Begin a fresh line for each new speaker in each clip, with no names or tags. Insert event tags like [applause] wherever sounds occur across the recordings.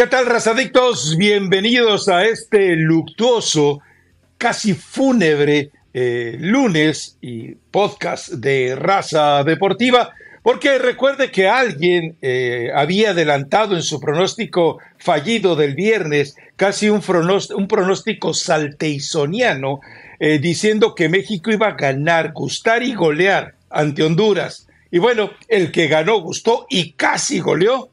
¿Qué tal, razadictos? Bienvenidos a este luctuoso, casi fúnebre eh, lunes y podcast de Raza Deportiva, porque recuerde que alguien eh, había adelantado en su pronóstico fallido del viernes casi un, pronóstico salteisoniano, eh, diciendo que México iba a ganar, gustar y golear ante Honduras. Y bueno, el que ganó, gustó y casi goleó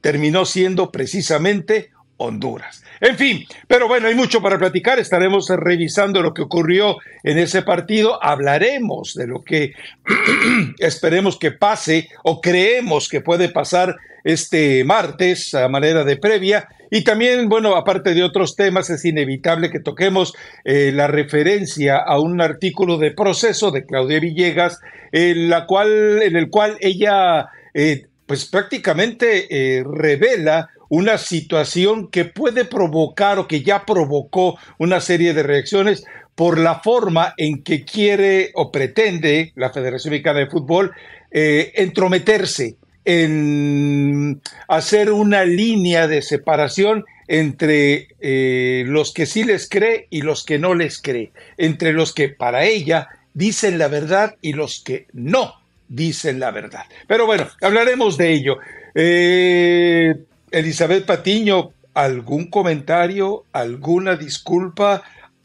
terminó siendo precisamente Honduras. En fin, pero bueno, hay mucho para platicar. Estaremos revisando lo que ocurrió en ese partido. Hablaremos de lo que [clears throat] esperemos que pase o creemos que puede pasar este martes a manera de previa. Y también, bueno, aparte de otros temas, es inevitable que toquemos eh, la referencia a un artículo de proceso de Claudia Villegas, en, la cual, en el cual ella eh, pues prácticamente eh, revela una situación que puede provocar o que ya provocó una serie de reacciones por la forma en que quiere o pretende la Federación Mexicana de Fútbol eh, entrometerse en hacer una línea de separación entre eh, los que sí les cree y los que no les cree, entre los que para ella dicen la verdad y los que no dicen la verdad. Pero bueno, hablaremos de ello. Eh, Elizabeth Patiño, ¿algún comentario, alguna disculpa?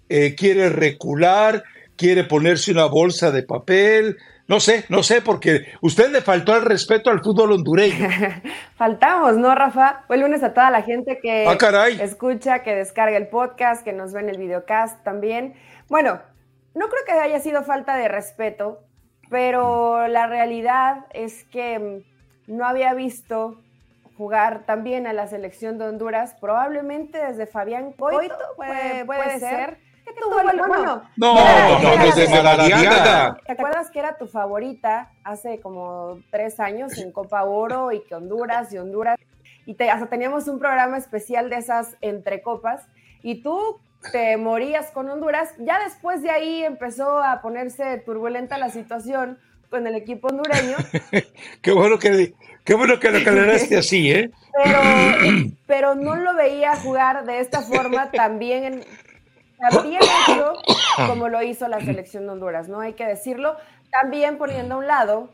Eh, ¿Quiere recular? ¿Quiere ponerse una bolsa de papel? No sé, no sé, porque usted le faltó el respeto al fútbol hondureño. [laughs]
Faltamos, ¿no, Rafa? Buen lunes a toda la gente que ah, escucha, que descarga el podcast, que nos ve en el videocast también. Bueno, no creo que haya sido falta de respeto, pero la realidad es que no había visto jugar también a la selección de Honduras, probablemente desde Fabián Coito, puede, puede, ser. Que tuvo el, bueno, no, no, desde Maradiaga. ¿Te acuerdas que era tu favorita hace como tres años en Copa Oro y que Honduras y Honduras? Y te, hasta teníamos un programa especial de esas entre copas. Y tú te morías con Honduras. Ya después de ahí empezó a ponerse turbulenta la situación con el equipo hondureño. [laughs]
qué bueno que qué bueno que lo aclaraste así, ¿eh?
Pero, no lo veía jugar de esta forma también también hecho como lo hizo la selección de Honduras, ¿no? Hay que decirlo, también poniendo a un lado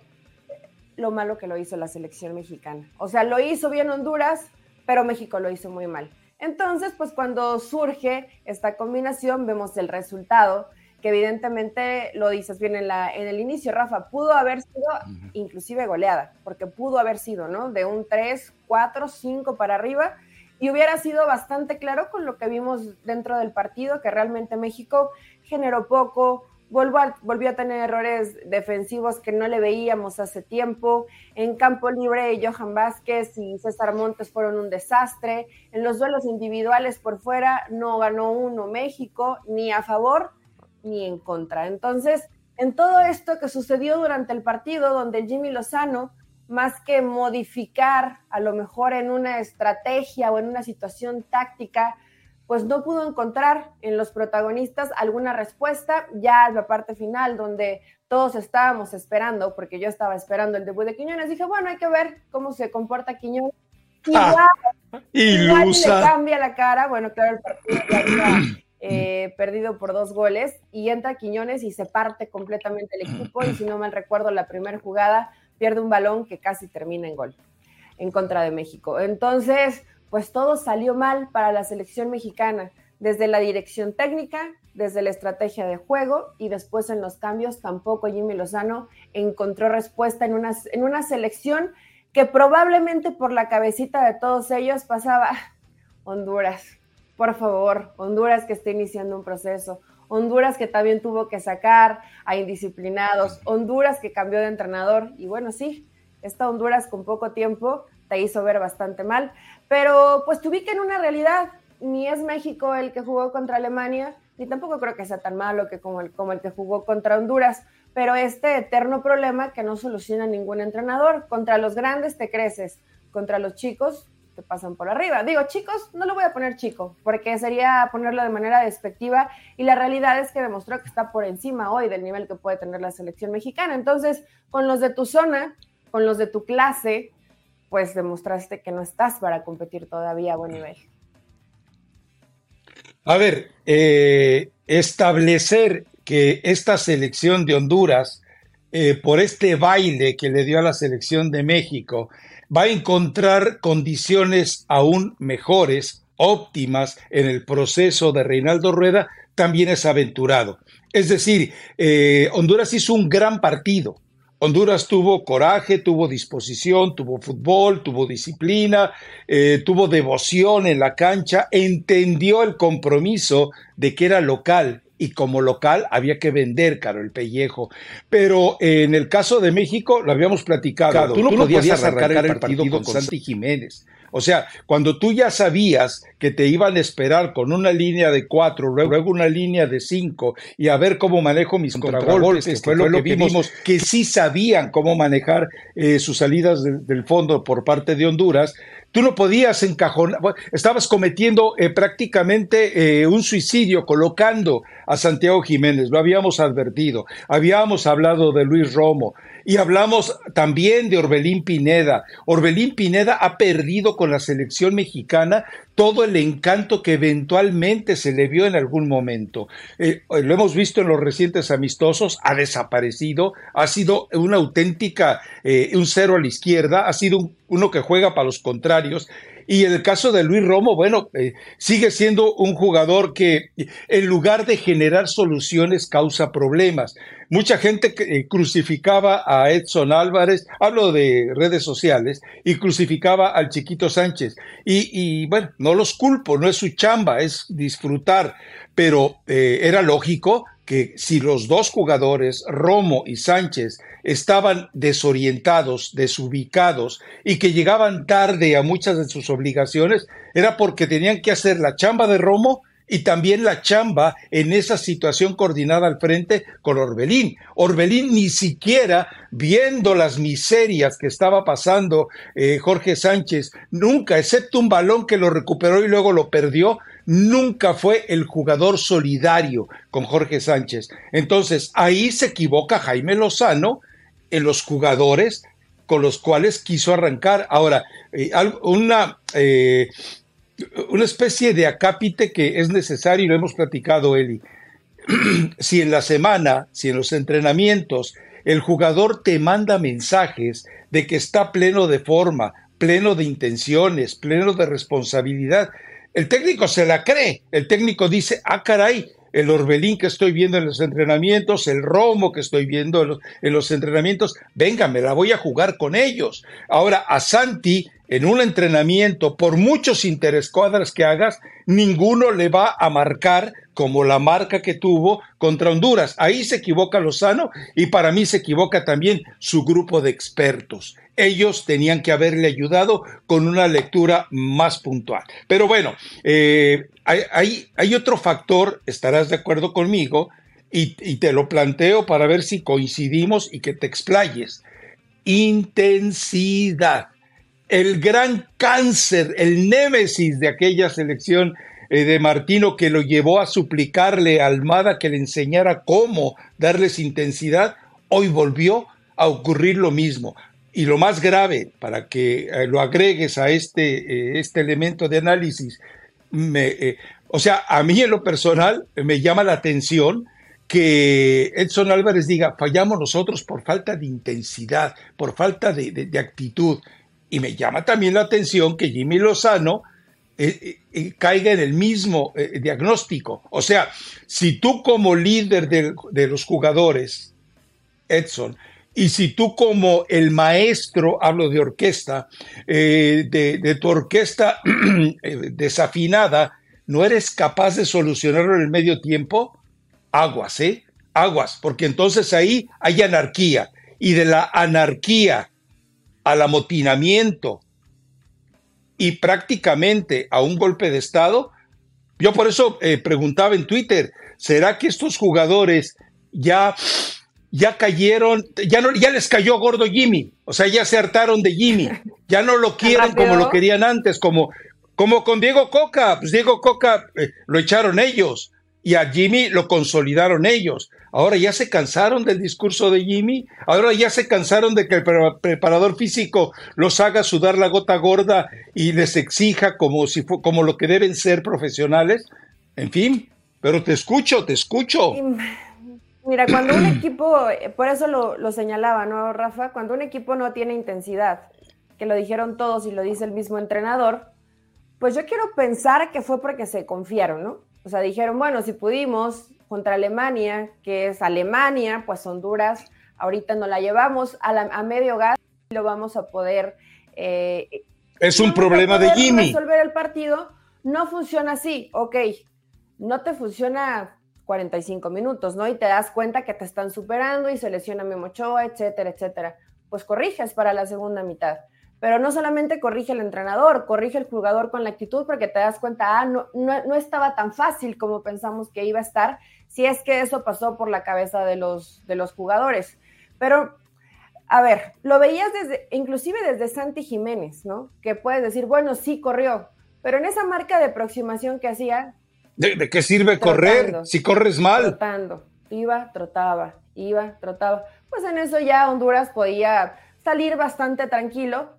lo malo que lo hizo la selección mexicana. O sea, lo hizo bien Honduras, pero México lo hizo muy mal. Entonces, pues cuando surge esta combinación, vemos el resultado, que evidentemente lo dices bien en, la, en el inicio, Rafa, pudo haber sido inclusive goleada, porque pudo haber sido, ¿no? De un 3, 4, 5 para arriba, y hubiera sido bastante claro con lo que vimos dentro del partido, que realmente México generó poco, volvió a tener errores defensivos que no le veíamos hace tiempo. En campo libre, Johan Vázquez y César Montes fueron un desastre. En los duelos individuales por fuera no ganó uno México, ni a favor ni en contra. Entonces, en todo esto que sucedió durante el partido, donde Jimmy Lozano, más que modificar a lo mejor en una estrategia o en una situación táctica, pues no pudo encontrar en los protagonistas alguna respuesta, ya en la parte final donde todos estábamos esperando, porque yo estaba esperando el debut de Quiñones, dije, bueno, hay que ver cómo se comporta Quiñones. [laughs] Ah, igual, le cambia la cara, bueno, claro, el partido ya había eh, perdido por dos goles, y entra Quiñones y se parte completamente el equipo, y si no mal recuerdo, la primera jugada pierde un balón que casi termina en gol en contra de México. Entonces, pues todo salió mal para la selección mexicana, desde la dirección técnica, desde la estrategia de juego y después en los cambios tampoco Jimmy Lozano encontró respuesta en una, en una selección que probablemente por la cabecita de todos ellos pasaba [laughs] Honduras, por favor, Honduras que está iniciando un proceso, Honduras que también tuvo que sacar a indisciplinados, Honduras que cambió de entrenador y bueno, sí, esta Honduras con poco tiempo te hizo ver bastante mal, pero pues te ubica en una realidad, ni es México el que jugó contra Alemania, ni tampoco creo que sea tan malo que como el, como el que jugó contra Honduras, pero este eterno problema que no soluciona ningún entrenador, contra los grandes te creces, contra los chicos te pasan por arriba. Digo, chicos, no lo voy a poner chico, porque sería ponerlo de manera despectiva y la realidad es que demostró que está por encima hoy del nivel que puede tener la selección mexicana. Entonces, con los de tu zona, con los de tu clase, pues demostraste que no estás para competir todavía a buen nivel.
A ver, eh, establecer que esta selección de Honduras, eh, por este baile que le dio a la selección de México, va a encontrar condiciones aún mejores, óptimas en el proceso de Reinaldo Rueda, también es aventurado. Es decir, eh, Honduras hizo un gran partido, Honduras tuvo coraje, tuvo disposición, tuvo fútbol, tuvo disciplina, eh, tuvo devoción en la cancha, entendió el compromiso de que era local y como local había que vender caro el pellejo. Pero en el caso de México, lo habíamos platicado, tú no, podías, arrancar, el partido, con Santi Jiménez. O sea, cuando tú ya sabías que te iban a esperar con una línea de cuatro, luego una línea de cinco, y a ver cómo manejo mis contragolpes, que fue lo que, vimos, que sí sabían cómo manejar eh, sus salidas del fondo por parte de Honduras, Tú no podías encajonar, estabas cometiendo eh, prácticamente eh, un suicidio colocando a Santiago Jiménez, lo habíamos advertido, habíamos hablado de Luis Romo y hablamos también de Orbelín Pineda. Orbelín Pineda ha perdido con la selección mexicana todo el encanto que eventualmente se le vio en algún momento. Eh, lo hemos visto en los recientes amistosos, ha desaparecido, ha sido una auténtica, un cero a la izquierda, ha sido un uno que juega para los contrarios. Y en el caso de Luis Romo, bueno, eh, sigue siendo un jugador que en lugar de generar soluciones causa problemas. Mucha gente eh, crucificaba a Edson Álvarez, hablo de redes sociales, y crucificaba al chiquito Sánchez. Y, bueno, no los culpo, no es su chamba, es disfrutar, pero eh, era lógico que si los dos jugadores, Romo y Sánchez, estaban desorientados, desubicados y que llegaban tarde a muchas de sus obligaciones, era porque tenían que hacer la chamba de Romo y también la chamba en esa situación coordinada al frente con Orbelín. Orbelín ni siquiera viendo las miserias que estaba pasando eh, Jorge Sánchez, nunca, excepto un balón que lo recuperó y luego lo perdió, nunca fue el jugador solidario con Jorge Sánchez. Entonces, ahí se equivoca Jaime Lozano en los jugadores con los cuales quiso arrancar. Ahora, eh, una, eh, una especie de acápite que es necesario, y lo hemos platicado, Eli. [clears throat] si en la semana, si en los entrenamientos, el jugador te manda mensajes de que está pleno de forma, pleno de intenciones, pleno de responsabilidad, el técnico se la cree, el técnico dice, ah, caray, el Orbelín que estoy viendo en los entrenamientos, el Romo que estoy viendo en los, en los, entrenamientos, venga, me la voy a jugar con ellos. Ahora, a Santi, en un entrenamiento, por muchos interescuadras que hagas, ninguno le va a marcar como la marca que tuvo contra Honduras. Ahí se equivoca Lozano y para mí se equivoca también su grupo de expertos ellos tenían que haberle ayudado con una lectura más puntual. Pero bueno, eh, hay, otro factor, estarás de acuerdo conmigo, y, y, te lo planteo para ver si coincidimos y que te explayes. Intensidad. El gran cáncer, el némesis de aquella selección eh, de Martino que lo llevó a suplicarle a Almada que le enseñara cómo darles intensidad, hoy volvió a ocurrir lo mismo. Y lo más grave, para que eh, lo agregues a este, eh, este elemento de análisis, o sea, a mí en lo personal me llama la atención que Edson Álvarez diga, fallamos nosotros por falta de intensidad, por falta de, actitud. Y me llama también la atención que Jimmy Lozano caiga en el mismo diagnóstico. O sea, si tú como líder de, de los jugadores, Edson, y si tú como el maestro, hablo de orquesta, eh, de, tu orquesta [clears throat] eh, desafinada, no eres capaz de solucionarlo en el medio tiempo, aguas, ¿eh? Aguas, porque entonces ahí hay anarquía. Y de la anarquía al amotinamiento y prácticamente a un golpe de Estado, yo por eso eh, preguntaba en Twitter, ¿será que estos jugadores ya ya cayeron, ya no, ya les cayó gordo Jimmy, o sea, ya se hartaron de Jimmy, ya no lo [laughs] quieren como lo querían antes, como, como con Diego Coca, pues Diego Coca eh, lo echaron ellos, y a Jimmy lo consolidaron ellos. Ahora ya se cansaron del discurso de Jimmy, ahora ya se cansaron de que el preparador físico los haga sudar la gota gorda y les exija como, si como lo que deben ser profesionales. En fin, pero te escucho, te escucho.
Mira, cuando un equipo, por eso lo, lo señalaba, ¿no, Rafa? Cuando un equipo no tiene intensidad, que lo dijeron todos y lo dice el mismo entrenador, pues yo quiero pensar que fue porque se confiaron, ¿no? O sea, dijeron, bueno, si pudimos contra Alemania, que es Alemania, pues Honduras, ahorita no la llevamos a, medio gas y lo vamos a poder...
Eh, es un problema de Jimmy.
Resolver el partido no funciona así, ok, no te funciona 45 minutos, ¿no? Y te das cuenta que te están superando y se lesiona Memo Ochoa, etcétera, etcétera. Pues corriges para la segunda mitad. Pero no solamente corrige el entrenador, corrige el jugador con la actitud porque te das cuenta, ah, no, no, estaba tan fácil como pensamos que iba a estar, si es que eso pasó por la cabeza de los, de los jugadores. Pero, a ver, lo veías desde, inclusive desde Santi Jiménez, ¿no? Que puedes decir, bueno, sí corrió, pero en esa marca de aproximación que hacía...
¿De, qué sirve correr si corres mal?
Trotando, iba, trotaba, iba, trotaba. Pues en eso ya Honduras podía salir bastante tranquilo.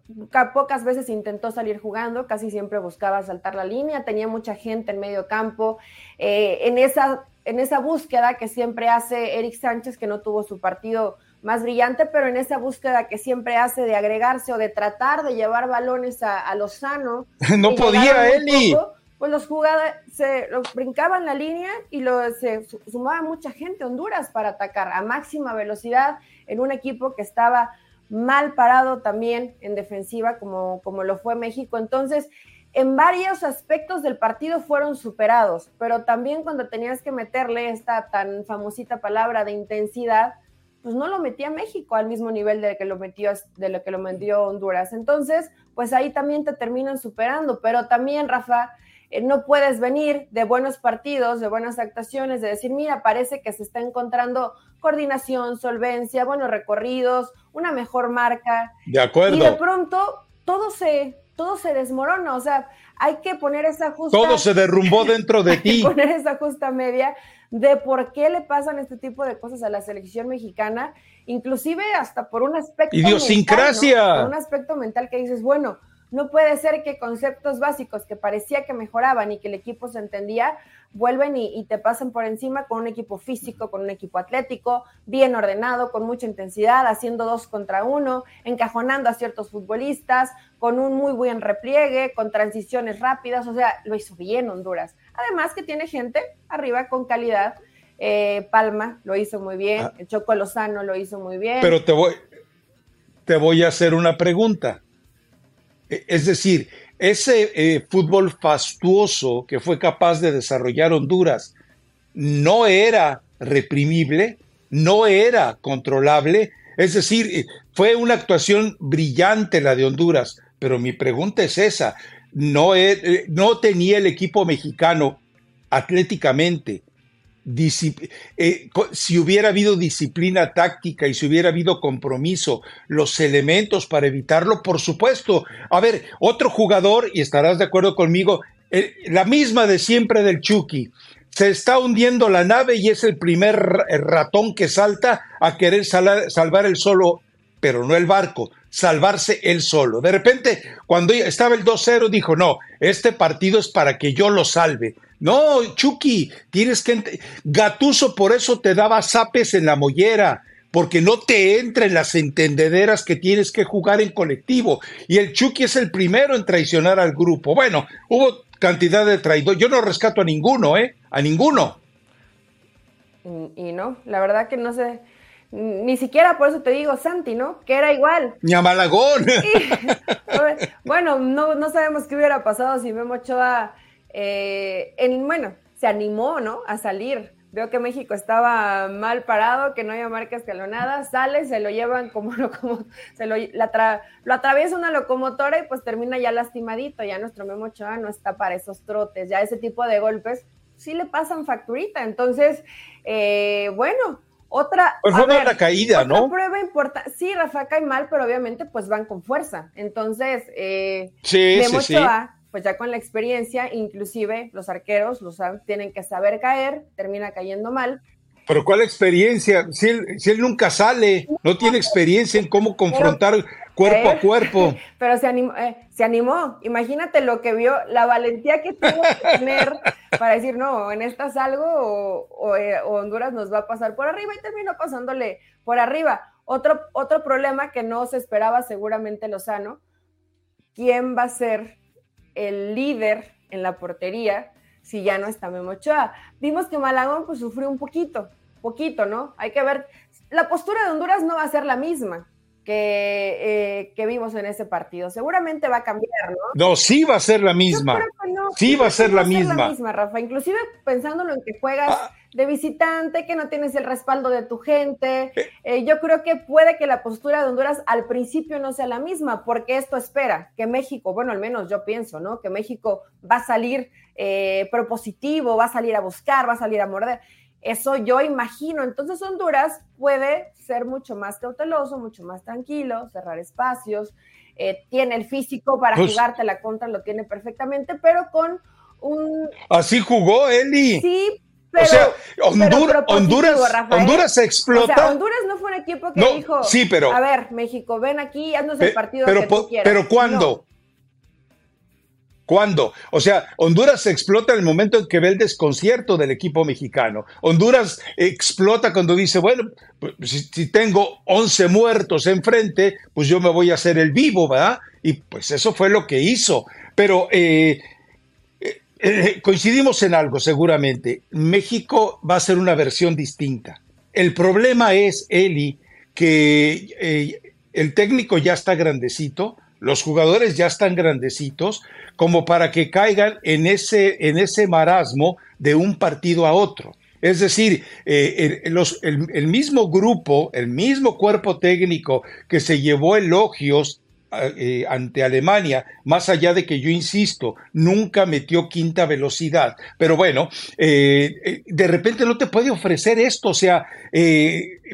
Pocas veces intentó salir jugando, casi siempre buscaba saltar la línea, tenía mucha gente en medio campo. Eh, en, esa, en esa búsqueda que siempre hace Eric Sánchez, que no tuvo su partido más brillante, pero en esa búsqueda que siempre hace de agregarse o de tratar de llevar balones a, Lozano. [laughs]
no podía, Eli.
pues los jugadores se brincaban la línea y lo, se sumaba mucha gente Honduras para atacar a máxima velocidad en un equipo que estaba mal parado también en defensiva como, como lo fue México. Entonces, en varios aspectos del partido fueron superados, pero también cuando tenías que meterle esta tan famosita palabra de intensidad, pues no lo metía México al mismo nivel de que lo metió de lo que lo metió Honduras. Entonces, pues ahí también te terminan superando, pero también Rafa, eh, no puedes venir de buenos partidos, de buenas actuaciones, de decir, mira, parece que se está encontrando coordinación, solvencia, buenos recorridos, una mejor marca.
De acuerdo.
Y de pronto todo se, todo se desmorona, o sea, hay que poner esa justa...
Todo se derrumbó dentro de [laughs] ti.
poner esa justa media de por qué le pasan este tipo de cosas a la selección mexicana, inclusive hasta por un aspecto...
Idiosincrasia.
Por un aspecto mental que dices, bueno, no puede ser que conceptos básicos que parecía que mejoraban y que el equipo se entendía, vuelven y, te pasen por encima con un equipo físico, con un equipo atlético, bien ordenado, con mucha intensidad, haciendo dos contra uno, encajonando a ciertos futbolistas, con un muy buen repliegue, con transiciones rápidas, o sea, lo hizo bien Honduras. Además que tiene gente arriba con calidad. Eh, Palma lo hizo muy bien, ah. Choco Lozano lo hizo muy bien.
Pero te voy, te voy a hacer una pregunta es decir, ese eh, fútbol fastuoso que fue capaz de desarrollar Honduras no era reprimible, no era controlable, es decir, eh, fue una actuación brillante la de Honduras, pero mi pregunta es esa, no, eh, no tenía el equipo mexicano atléticamente, eh, si hubiera habido disciplina táctica y si hubiera habido compromiso, los elementos para evitarlo, por supuesto. A ver, otro jugador, y estarás de acuerdo conmigo, eh, la misma de siempre del Chucky. Se está hundiendo la nave y es el primer ratón que salta a querer salvar el solo, pero no el barco, salvarse él solo. De repente, cuando estaba el 2-0, dijo, no, este partido es para que yo lo salve. No, Chucky, tienes que... Gatuso por eso te daba zapes en la mollera, porque no te entra en las entendederas que tienes que jugar en colectivo. Y el Chucky es el primero en traicionar al grupo. Bueno, hubo cantidad de traidores. Yo no rescato a ninguno, ¿eh? A ninguno.
Y, no, la verdad que no sé. Ni siquiera por eso te digo Santi, ¿no? Que era igual.
Ni a Malagón. [laughs]
bueno, no, no sabemos qué hubiera pasado si Memo Ochoa eh, en, bueno, se animó, ¿no? A salir. Veo que México estaba mal parado, que no había marca escalonada, sale, se lo llevan como, [laughs] como se lo, lo atraviesa una locomotora y pues termina ya lastimadito, ya nuestro Memo Ochoa no está para esos trotes, ya ese tipo de golpes sí le pasan facturita, entonces, eh, bueno, otra,
pues fue una caída, ¿no?
prueba importante. Sí, Rafa cae mal, pero obviamente pues van con fuerza. Entonces, eh,
sí,
Memo
sí,
Ochoa pues ya con la experiencia, inclusive los arqueros los tienen que saber caer, termina cayendo mal.
Pero ¿cuál experiencia? Si él, si él nunca sale, no tiene experiencia en cómo confrontar cuerpo a cuerpo. [laughs]
Pero se animó, eh, se animó. Imagínate lo que vio, la valentía que tuvo que tener para decir, no, en esta salgo eh, o, Honduras nos va a pasar por arriba y terminó pasándole por arriba. Otro, otro problema que no se esperaba seguramente Lozano, ¿quién va a ser el líder en la portería si ya no está Memo Ochoa. Vimos que Malagón pues sufrió un poquito, poquito, ¿no? Hay que ver, la postura de Honduras no va a ser la misma. Que, eh, que, vimos en ese partido. Seguramente va a cambiar, ¿no?
No, sí va a ser la misma. Sí va a ser la misma.
la misma, Rafa. Inclusive pensándolo en que juegas ah. De visitante, que no tienes el respaldo de tu gente. Eh. Yo creo que puede que la postura de Honduras al principio no sea la misma, porque esto espera que México, bueno, al menos yo pienso, ¿no? Que México va a salir eh, propositivo, va a salir a buscar, va a salir a morder. Eso yo imagino. Entonces Honduras puede ser mucho más cauteloso, mucho más tranquilo, cerrar espacios, eh, tiene el físico para pues jugarte la contra, lo tiene perfectamente, pero con un...
Así jugó Eli.
Sí, pero, o sea,
Honduras, Honduras, se explota. O sea,
Honduras no fue un equipo que dijo,
sí, pero,
a ver, México, ven aquí, haznos el partido
pero,
que tú quieras.
Pero ¿cuándo? ¿Cuándo? O sea, Honduras se explota en el momento en que ve el desconcierto del equipo mexicano. Honduras explota cuando dice, bueno, pues, si, tengo 11 muertos enfrente, pues yo me voy a hacer el vivo, ¿verdad? Y pues eso fue lo que hizo. Pero eh, eh, eh, coincidimos en algo, seguramente. México va a ser una versión distinta. El problema es, Eli, que el técnico ya está grandecito, los jugadores ya están grandecitos como para que caigan en ese, en ese marasmo de un partido a otro. Es decir, eh, el, mismo grupo, el mismo cuerpo técnico que se llevó elogios eh, ante Alemania, más allá de que yo insisto, nunca metió quinta velocidad. Pero bueno, eh, de repente no te puede ofrecer esto, o sea,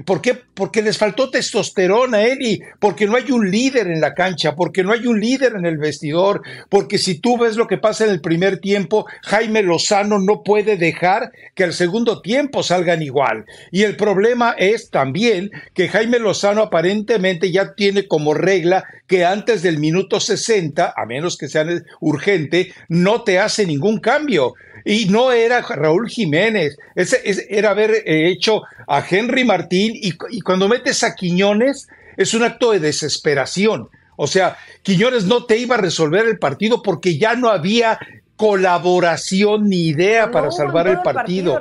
¿Por qué? Porque les faltó testosterona, Eli, porque no hay un líder en la cancha, porque no hay un líder en el vestidor, porque si tú ves lo que pasa en el primer tiempo, Jaime Lozano no puede dejar que al segundo tiempo salgan igual. Y el problema es también que Jaime Lozano aparentemente ya tiene como regla que antes del minuto 60, a menos que sea urgente, no te hace ningún cambio. Y no era Raúl Jiménez, ese, era haber eh, hecho a Henry Martín y, cuando metes a Quiñones es un acto de desesperación. O sea, Quiñones no te iba a resolver el partido porque ya no había colaboración ni idea para salvar el partido.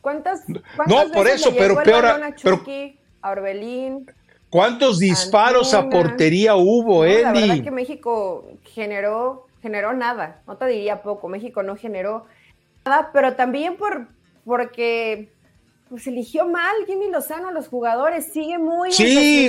¿Cuántas,
no, por eso, pero peor. pero,
a Orbelín.
¿Cuántos disparos a portería hubo,
no, La verdad que México generó generó nada, no te diría poco, México no generó nada, pero también por, porque pues eligió mal Jimmy Lozano a los jugadores, sigue muy
sí.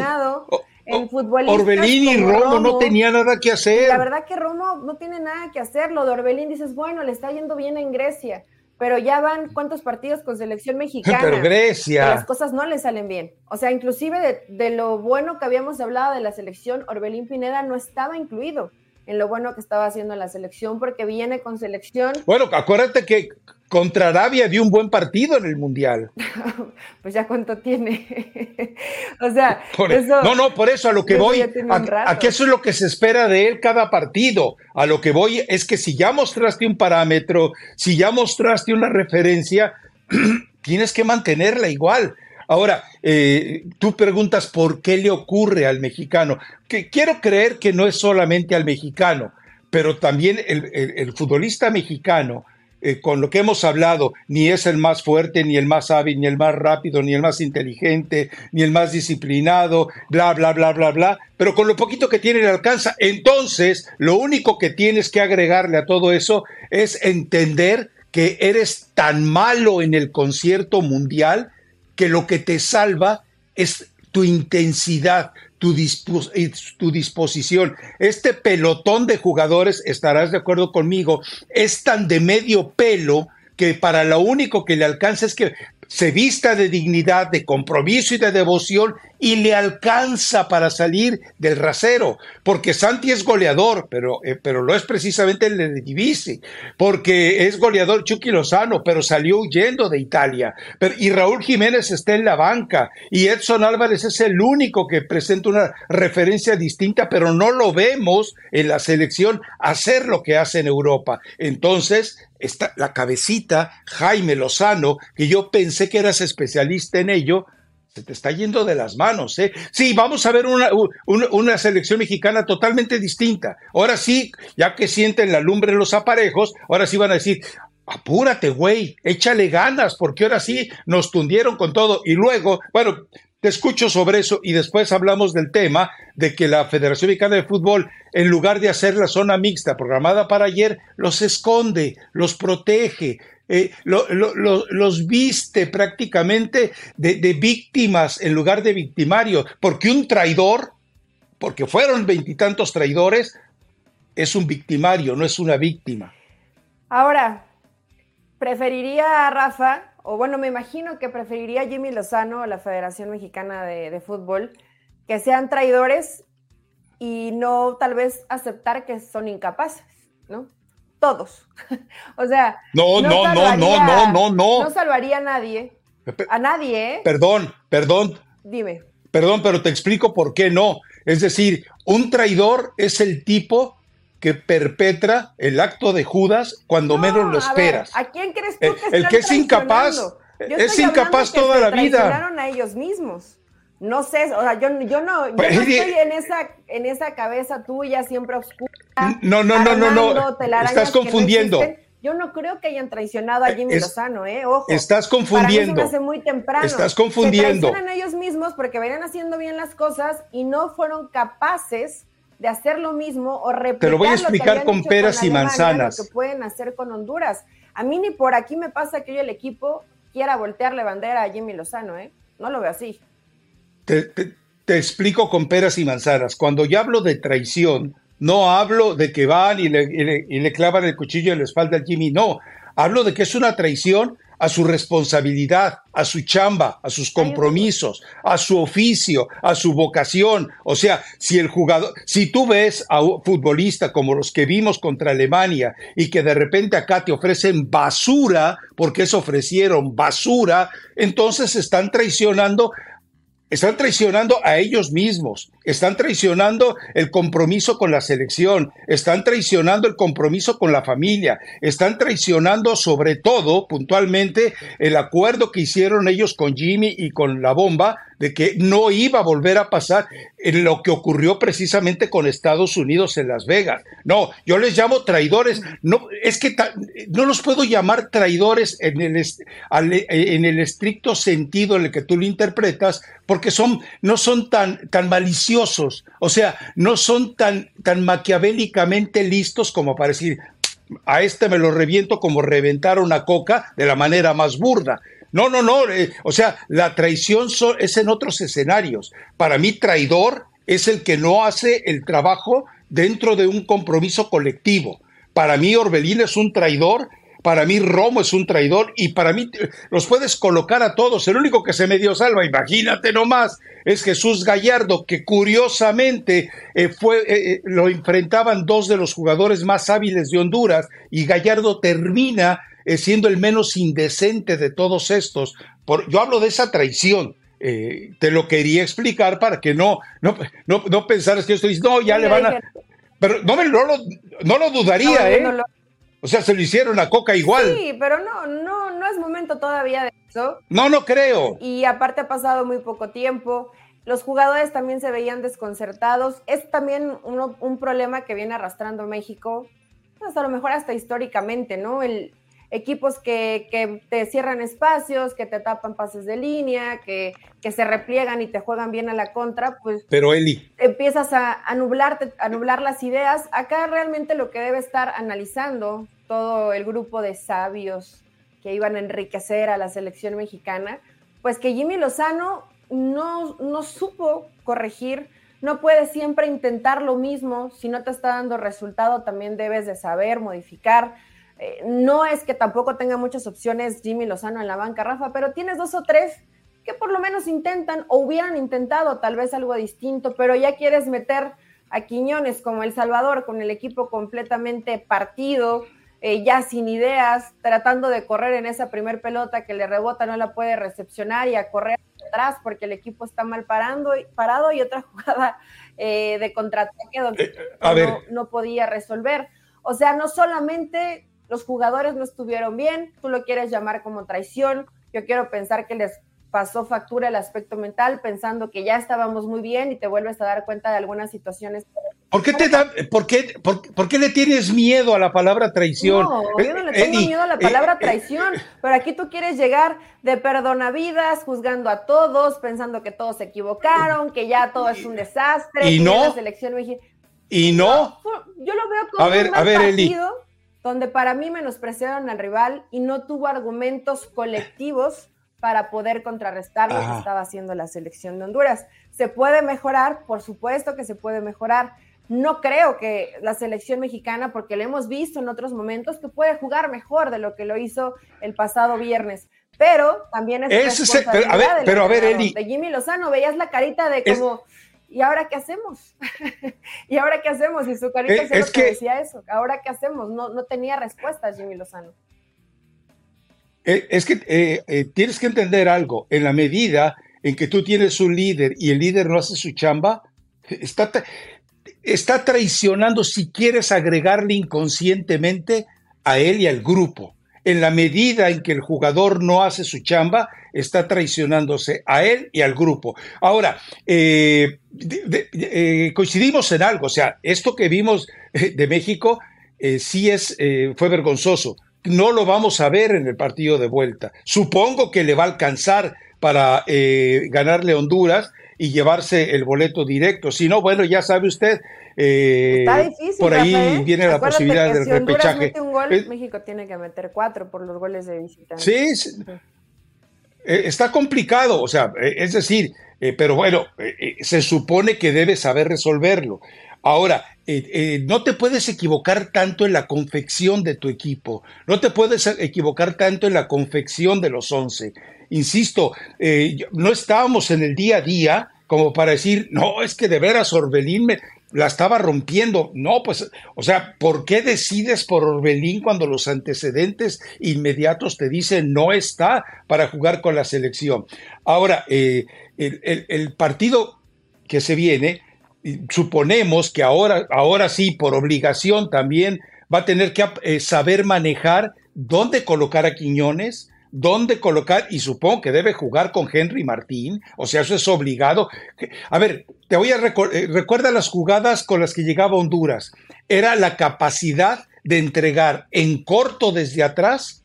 en fútbol.
Orbelín y Romo, no tenía nada que hacer.
La verdad que Romo no tiene nada que hacer, lo de Orbelín dices, bueno, le está yendo bien en Grecia, pero ya van cuántos partidos con selección mexicana.
Pero Grecia.
las cosas no le salen bien. O sea, inclusive de, de, lo bueno que habíamos hablado de la selección, Orbelín Pineda no estaba incluido en lo bueno que estaba haciendo la selección, porque viene con selección.
Bueno, acuérdate que contra Arabia dio un buen partido en el Mundial. [laughs]
pues ya cuánto tiene. [laughs] o sea,
e-, no, no, por eso a lo que voy, a, que eso es lo que se espera de él cada partido. A lo que voy es que si ya mostraste un parámetro, si ya mostraste una referencia, [clears throat] tienes que mantenerla igual. Ahora, eh, tú preguntas por qué le ocurre al mexicano. Que quiero creer que no es solamente al mexicano, pero también el, futbolista mexicano, eh, con lo que hemos hablado, ni es el más fuerte, ni el más hábil, ni el más rápido, ni el más inteligente, ni el más disciplinado, bla, bla, bla, bla, bla, pero con lo poquito que tiene le alcanza. Entonces, lo único que tienes que agregarle a todo eso es entender que eres tan malo en el concierto mundial que lo que te salva es tu intensidad, tu, tu, disposición. Este pelotón de jugadores, estarás de acuerdo conmigo, es tan de medio pelo que para lo único que le alcanza es que se vista de dignidad, de compromiso y de devoción y le alcanza para salir del rasero, porque Santi es goleador, pero, eh, pero no es precisamente el de Divisi, porque es goleador Chucky Lozano, pero salió huyendo de Italia, y Raúl Jiménez está en la banca, y Edson Álvarez es el único que presenta una referencia distinta, pero no lo vemos en la selección hacer lo que hace en Europa. Entonces, la cabecita, Jaime Lozano, que yo pensé que eras especialista en ello, se te está yendo de las manos, ¿eh? Sí, vamos a ver una, una, selección mexicana totalmente distinta. Ahora sí, ya que sienten la lumbre en los aparejos, ahora sí van a decir, apúrate, güey, échale ganas, porque ahora sí nos tundieron con todo. Y luego, bueno, te escucho sobre eso y después hablamos del tema de que la Federación Mexicana de Fútbol, en lugar de hacer la zona mixta programada para ayer, los esconde, los protege, eh, los viste prácticamente de, de, víctimas en lugar de victimarios, porque un traidor, porque fueron veintitantos traidores, es un victimario, no es una víctima.
Ahora, preferiría a Rafa o bueno, me imagino que preferiría Jimmy Lozano o la Federación Mexicana de, Fútbol que sean traidores y no tal vez aceptar que son incapaces, ¿no? Todos. [laughs] o sea,
no, no, no, no, no, no, no.
No salvaría a nadie. A nadie, ¿eh?
Perdón, perdón.
Dime.
Perdón, pero te explico por qué no. Es decir, un traidor es el tipo que perpetra el acto de Judas cuando menos lo esperas.
¿A quién crees tú
que El, que es incapaz, es incapaz toda la vida.
a ellos mismos. No sé, o sea, yo, yo no, yo pues, no estoy en esa, en esa cabeza tuya siempre oscura.
No, no, no, no, no. Estás confundiendo.
yo no creo que hayan traicionado a Jimmy Lozano, ¿eh? Ojo.
Estás confundiendo.
Para mí se muy temprano.
Estás confundiendo. Se
traicionan a ellos mismos porque venían haciendo bien las cosas y no fueron capaces de hacer lo mismo o replicar
Te lo voy a explicar con peras y manzanas.
Lo que pueden hacer con Honduras. A mí ni por aquí me pasa que hoy el equipo quiera voltearle bandera a Jimmy Lozano, ¿eh? No lo veo así.
Te, explico con peras y manzanas. Cuando yo hablo de traición, no hablo de que van y le, y le clavan el cuchillo en la espalda a Jimmy, no. Hablo de que es una traición a su responsabilidad, a su chamba, a sus compromisos, a su oficio, a su vocación. O sea, si el jugador, si tú ves a un futbolista como los que vimos contra Alemania y que de repente acá te ofrecen basura, porque es ofrecieron basura, entonces están traicionando están traicionando a ellos mismos, están traicionando el compromiso con la selección, están traicionando el compromiso con la familia, están traicionando sobre todo puntualmente el acuerdo que hicieron ellos con Jimmy y con la bomba de que no iba a volver a pasar en lo que ocurrió precisamente con Estados Unidos en Las Vegas. No, yo les llamo traidores. No, es que no los puedo llamar traidores en el, en el estricto sentido en el que tú lo interpretas, porque son, no son tan, tan maliciosos, o sea, no son tan, tan maquiavélicamente listos como para decir, a este me lo reviento como reventar una coca de la manera más burda. No, no, no. Eh, o sea, la traición es en otros escenarios. Para mí, traidor es el que no hace el trabajo dentro de un compromiso colectivo. Para mí, Orbelín es un traidor. Para mí, Romo es un traidor. Y para mí, eh, los puedes colocar a todos. El único que se medio salva, imagínate nomás, es Jesús Gallardo, que curiosamente eh, fue, lo enfrentaban dos de los jugadores más hábiles de Honduras. Y Gallardo termina eh, siendo el menos indecente de todos estos. Por, yo hablo de esa traición. Eh, te lo quería explicar para que no, no, no, no pensaras que yo estoy no, ya le van a. Pero no, me, no, lo, no lo dudaría, ¿eh? O sea, se lo hicieron a Coca igual.
Sí, pero no, no, no es momento todavía de eso.
No, no creo.
Y aparte ha pasado muy poco tiempo. Los jugadores también se veían desconcertados. Es también un problema que viene arrastrando México, hasta a lo mejor hasta históricamente, ¿no? El, equipos que, te cierran espacios, que te tapan pases de línea, que, se repliegan y te juegan bien a la contra, pues
Pero Eli.
empiezas a, a, nublarte, a nublar las ideas. Acá realmente lo que debe estar analizando todo el grupo de sabios que iban a enriquecer a la selección mexicana, pues que Jimmy Lozano no, no supo corregir, no puede siempre intentar lo mismo, si no te está dando resultado también debes de saber modificar eh, no es que tampoco tenga muchas opciones Jimmy Lozano en la banca, Rafa, pero tienes dos o tres que por lo menos intentan o hubieran intentado tal vez algo distinto, pero ya quieres meter a Quiñones como El Salvador con el equipo completamente partido, eh, ya sin ideas, tratando de correr en esa primer pelota que le rebota, no la puede recepcionar y a correr atrás porque el equipo está mal parando, parado y otra [laughs] jugada eh, de contraataque donde eh, no podía resolver. O sea, no solamente los jugadores no estuvieron bien, tú lo quieres llamar como traición, yo quiero pensar que les pasó factura el aspecto mental pensando que ya estábamos muy bien y te vuelves a dar cuenta de algunas situaciones.
¿Por qué, te da, por, qué, por, qué le tienes miedo a la palabra traición?
No, yo no le tengo miedo a la palabra traición, pero aquí tú quieres llegar de perdonavidas, juzgando a todos, pensando que todos se equivocaron, que ya todo es un desastre.
Y no.
La selección
y no.
Yo lo veo como un partido donde para mí menospreciaron al rival y no tuvo argumentos colectivos para poder contrarrestar lo que estaba haciendo la selección de Honduras. ¿Se puede mejorar? Por supuesto que se puede mejorar. No creo que la selección mexicana, porque lo hemos visto en otros momentos, que puede jugar mejor de lo que lo hizo el pasado viernes. Pero también es,
responsabilidad pero, a ver, pero a ver, Eli.
de Jimmy Lozano. Veías la carita de como, ¿y ahora qué hacemos? [laughs] ¿Y ahora qué hacemos? Y su carita eh, es, que decía eso. ¿Ahora qué hacemos? No, no tenía respuesta Jimmy Lozano.
Eh, es que eh, eh, tienes que entender algo. En la medida en que tú tienes un líder y el líder no hace su chamba, está, está traicionando si quieres agregarle inconscientemente a él y al grupo. En la medida en que el jugador no hace su chamba, está traicionándose a él y al grupo. Ahora, coincidimos en algo, o sea, esto que vimos de México sí es, fue vergonzoso no lo vamos a ver en el partido de vuelta. Supongo que le va a alcanzar para eh, ganarle Honduras y llevarse el boleto directo. Si no, bueno, ya sabe usted, eh, por ahí viene la posibilidad del si repechaje.
Mete un gol, México tiene que meter cuatro por los goles de visitante. Sí,
sí. Eh, está complicado, o sea, es decir, pero bueno, se supone que debe saber resolverlo. Ahora, eh, eh, no te puedes equivocar tanto en la confección de tu equipo, no te puedes equivocar tanto en la confección de los once. Insisto, eh, no estábamos en el día a día como para decir, no, es que de veras Orbelín me la estaba rompiendo. No, pues, o sea, ¿por qué decides por Orbelín cuando los antecedentes inmediatos te dicen no está para jugar con la selección? Ahora, el partido que se viene suponemos que ahora, ahora sí, por obligación también va a tener que eh, saber manejar dónde colocar a Quiñones, dónde colocar, y supongo que debe jugar con Henry Martín, o sea, eso es obligado. A ver, te voy a recordar, eh, recuerda las jugadas con las que llegaba Honduras. Era la capacidad de entregar en corto desde atrás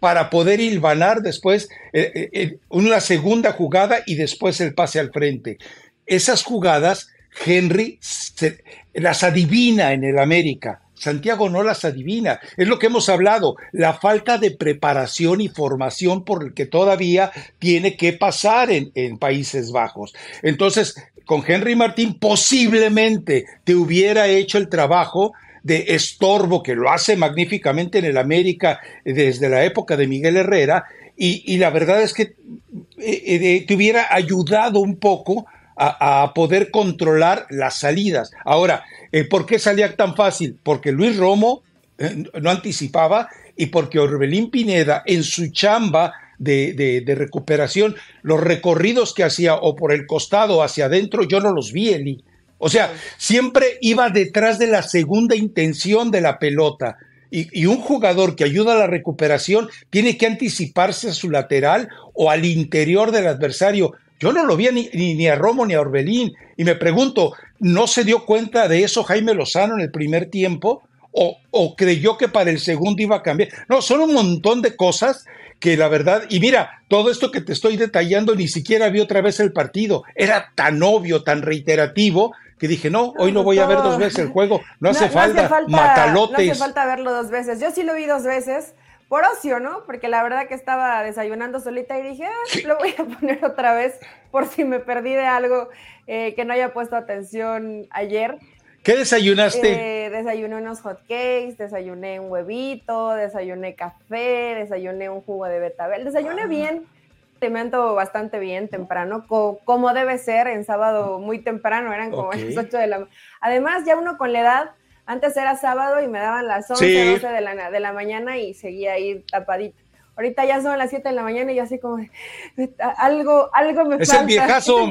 para poder hilvanar después eh, una segunda jugada y después el pase al frente. Esas jugadas Henry las adivina en el América. Santiago no las adivina. Es lo que hemos hablado, la falta de preparación y formación por el que todavía tiene que pasar en, en Países Bajos. Entonces, con Henry Martín posiblemente te hubiera hecho el trabajo de estorbo que lo hace magníficamente en el América desde la época de Miguel Herrera y, la verdad es que eh, eh, te hubiera ayudado un poco a, poder controlar las salidas. Ahora, eh, ¿por qué salía tan fácil? Porque Luis Romo eh, no anticipaba y porque Orbelín Pineda en su chamba de, de, recuperación, los recorridos que hacía o por el costado o hacia adentro, yo no los vi, Eli. O sea, siempre iba detrás de la segunda intención de la pelota. Y, y, un jugador que ayuda a la recuperación tiene que anticiparse a su lateral o al interior del adversario. Yo no lo vi ni, ni, a Romo ni a Orbelín. Y me pregunto, ¿no se dio cuenta de eso Jaime Lozano en el primer tiempo? ¿O, o creyó que para el segundo iba a cambiar? No, son un montón de cosas que la verdad, y mira, todo esto que te estoy detallando, ni siquiera vi otra vez el partido. Era tan obvio, tan reiterativo, que dije, no, hoy no voy a ver dos veces el juego, no, hace, falta, matalotes.
No hace falta verlo dos veces. Yo sí lo vi dos veces, por ocio, ¿no? Porque la verdad que estaba desayunando solita y dije, ah, lo voy a [laughs] poner otra vez por si me perdí de algo eh, que no haya puesto atención ayer.
¿Qué desayunaste?
Eh, desayuné unos hot cakes, desayuné un huevito, desayuné café, desayuné un jugo de betabel, desayuné ah. bien, alimento bastante bien temprano, como debe ser en sábado muy temprano, eran como las 8 de la Además, ya uno con la edad, antes era sábado y me daban las 11, 12 de la, de la mañana y seguía ahí tapadito. Ahorita ya son las 7 de la mañana y yo así como, algo, algo me
es El [laughs] viejazo.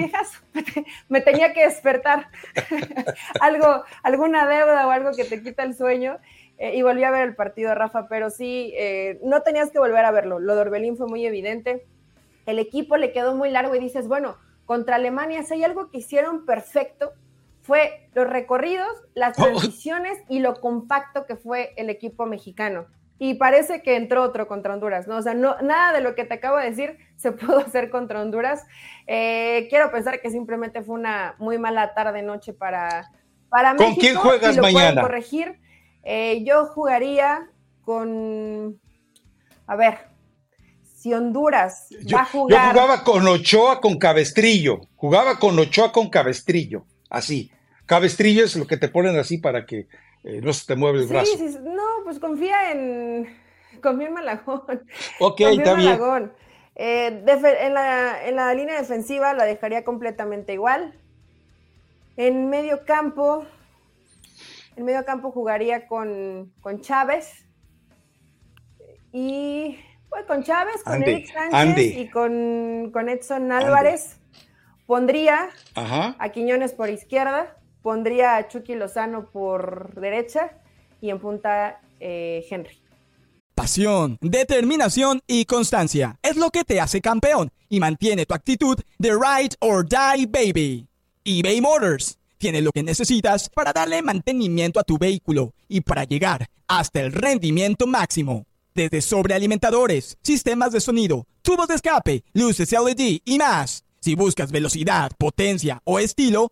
[laughs]
Me tenía que despertar. [laughs] algo, alguna deuda o algo que te quita el sueño. Eh, y volví a ver el partido, Rafa, pero sí, eh, no tenías que volver a verlo. Lo de Orbelín fue muy evidente. El equipo le quedó muy largo y dices, bueno, contra Alemania, si hay algo que hicieron perfecto, fue los recorridos, las oh. transiciones y lo compacto que fue el equipo mexicano y parece que entró otro contra Honduras, ¿no? O sea, no, nada de lo que te acabo de decir [laughs] se pudo hacer contra Honduras. Eh, quiero pensar que simplemente fue una muy mala tarde-noche para, para
México. ¿Con quién juegas
lo
mañana?
corregir. Eh, yo jugaría con, a ver, si Honduras va a jugar...
Yo jugaba con Ochoa con Cabestrillo, jugaba con Ochoa con Cabestrillo, así. Cabestrillo es lo que te ponen así para que eh, no se te mueve el brazo.
Sí, no, pues confía en, confía en Malagón. [laughs]
Ok, está bien.
Eh, en, la, en, la, línea defensiva la dejaría completamente igual. En medio campo, en medio campo jugaría con, con Chávez. Y pues, con Chávez, con Eric Sánchez y con, con Edson Álvarez. Pondría a Quiñones por izquierda pondría a Chucky Lozano por derecha y en punta eh, Henry.
Pasión, determinación y constancia es lo que te hace campeón y mantiene tu actitud de ride or die baby. eBay Motors tiene lo que necesitas para darle mantenimiento a tu vehículo y para llegar hasta el rendimiento máximo. Desde sobrealimentadores, sistemas de sonido, tubos de escape, luces LED y más. Si buscas velocidad, potencia o estilo,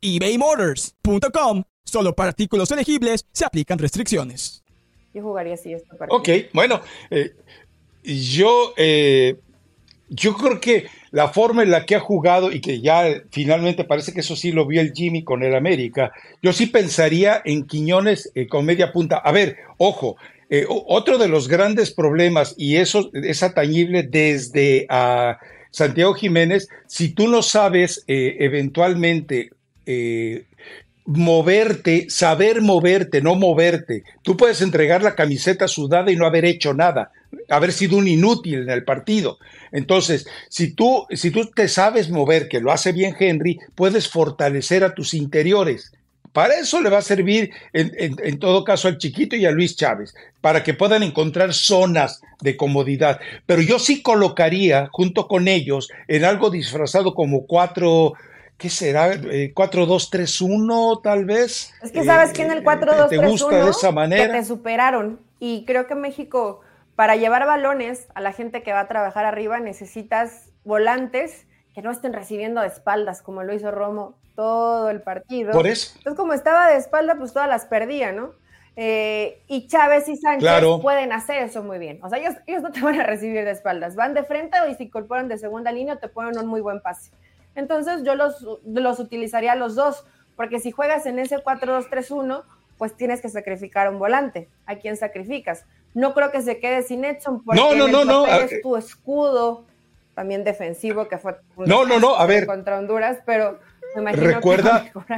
ebaymotors.com. Solo para artículos elegibles se aplican restricciones.
Yo jugaría así esta
Ok, bueno, eh, yo, eh, yo creo que la forma en la que ha jugado y que ya finalmente parece que eso sí lo vio el Jimmy con el América, yo sí pensaría en Quiñones eh, con media punta. A ver, ojo, otro de los grandes problemas, y eso es atañible desde a Santiago Jiménez, si tú no sabes eventualmente eh, moverte, saber moverte, no moverte. Tú puedes entregar la camiseta sudada y no haber hecho nada, haber sido un inútil en el partido. Entonces, si tú, si tú te sabes mover, que lo hace bien Henry, puedes fortalecer a tus interiores. Para eso le va a servir en, en, todo caso al chiquito y a Luis Chávez, para que puedan encontrar zonas de comodidad. Pero yo sí colocaría junto con ellos en algo disfrazado como cuatro, ¿qué será? 4-2-3-1 eh, tal vez.
Es que sabes que en el 4-2-3-1
eh, ¿Te gusta de esa manera?
te superaron y creo que México para llevar balones a la gente que va a trabajar arriba necesitas volantes que no estén recibiendo de espaldas como lo hizo Romo todo el partido.
Por eso.
Entonces como estaba de espalda pues todas las perdía, ¿no? Eh, y Chávez y Sánchez pueden hacer eso muy bien. O sea, ellos, ellos no te van a recibir de espaldas. Van de frente y se incorporan de segunda línea te ponen un muy buen pase. Entonces yo los, los utilizaría los dos, porque si juegas en ese 4-2-3-1, pues tienes que sacrificar un volante. ¿A quién sacrificas? No creo que se quede sin Edson porque
no, no, no, no.
es tu escudo también defensivo que fue
no, no, no, a ver.
contra Honduras, pero me imagino
recuerda, [laughs]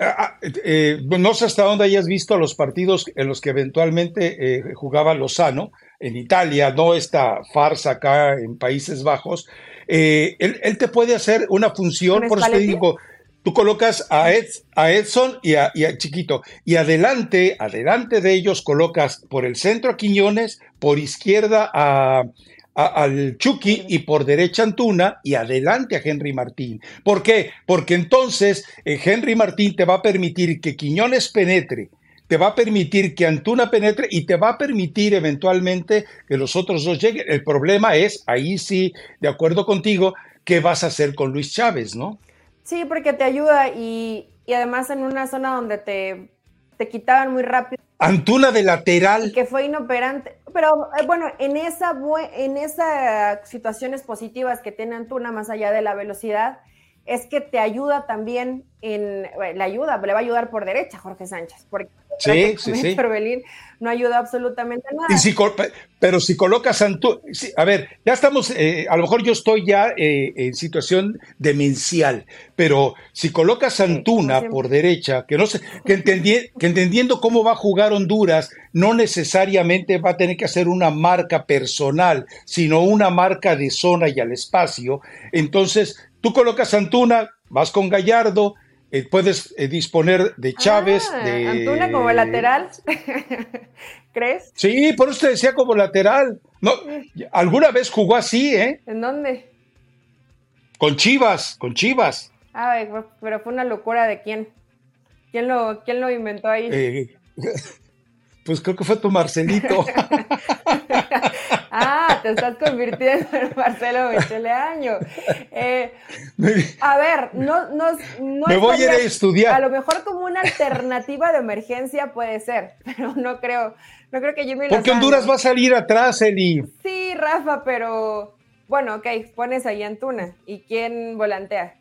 ah, ah, eh, no sé hasta dónde hayas visto los partidos en los que eventualmente eh, jugaba Lozano en Italia, no esta farsa acá en Países Bajos, eh, él, te puede hacer una función, por eso te digo, tú colocas a, a Edson y a, Chiquito, y adelante, adelante de ellos colocas por el centro a Quiñones, por izquierda a, al Chucky y por derecha Antuna y adelante a Henry Martín. ¿Por qué? Porque entonces eh, Henry Martín te va a permitir que Quiñones penetre, te va a permitir que Antuna penetre y te va a permitir eventualmente que los otros dos lleguen. El problema es, ahí sí, de acuerdo contigo, ¿qué vas a hacer con Luis Chávez, no?
Sí, porque te ayuda y, además en una zona donde te, te quitaban muy rápido.
Antuna de lateral.
Y que fue inoperante. Pero eh, bueno, en, esa, en esas situaciones positivas que tiene Antuna, más allá de la velocidad, es que te ayuda también en, le ayuda, le va a ayudar por derecha Jorge Sánchez, porque
sí, sí, sí. [laughs]
No ayuda absolutamente nada.
pero si colocas a a ver, ya estamos, eh, a lo mejor yo estoy ya eh, en situación demencial, pero si colocas a Antuna por derecha, que no sé, que, que entendiendo cómo va a jugar Honduras, no necesariamente va a tener que hacer una marca personal, sino una marca de zona y al espacio, entonces Tú colocas a Antuna, vas con Gallardo, eh, puedes eh, disponer de Chávez.
Ah,
de...
Antuna como lateral, [laughs] ¿crees?
Sí, por eso te decía como lateral. No, alguna vez jugó así, ¿eh?
¿En dónde?
Con Chivas, con Chivas.
Ah, pero fue una locura de quién. ¿Quién lo, quién lo inventó ahí?
Eh, pues creo que fue tu Marcelito. [laughs]
ah, te estás convirtiendo en Marcelo Micheleaño. Eh, a ver, no, no, no
Me voy a ir a estudiar.
A lo mejor como una alternativa de emergencia puede ser, [laughs] pero no creo, no creo que Jimmy
Porque Honduras va a salir atrás, Eli.
Sí, Rafa, pero bueno, ok, pones ahí Antuna. ¿Y quién volantea?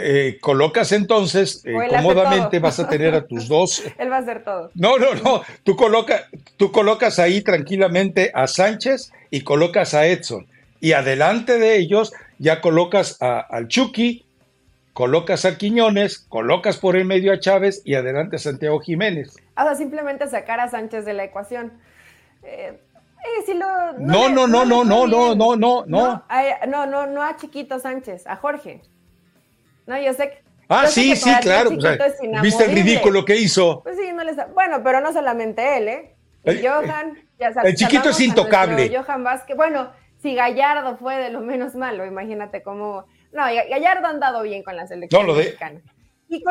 Eh, colocas entonces, eh, cómodamente vas a tener a tus dos. [laughs]
Él va a hacer todo.
No, no, no. Tú, coloca, tú colocas ahí tranquilamente a Sánchez y colocas a Edson. Y adelante de ellos ya colocas a, al Chucky, colocas a Quiñones, colocas por el medio a Chávez y adelante a Santiago Jiménez.
O sea, simplemente sacar a Sánchez de la ecuación. Eh,
no, no, no, no, no, no, no, no, no.
No, no, no a Chiquito Sánchez, a Jorge. No, yo sé que.
Ah, sí, sí, claro. ¿Viste el ridículo que hizo?
Pues sí, no les... Bueno, pero no solamente él, ¿eh? El, Johan,
ya sabes. El chiquito es intocable.
Johan Vázquez. Bueno, si Gallardo fue de lo menos malo, imagínate cómo. No, Gallardo ha andado bien con la selección no, lo de,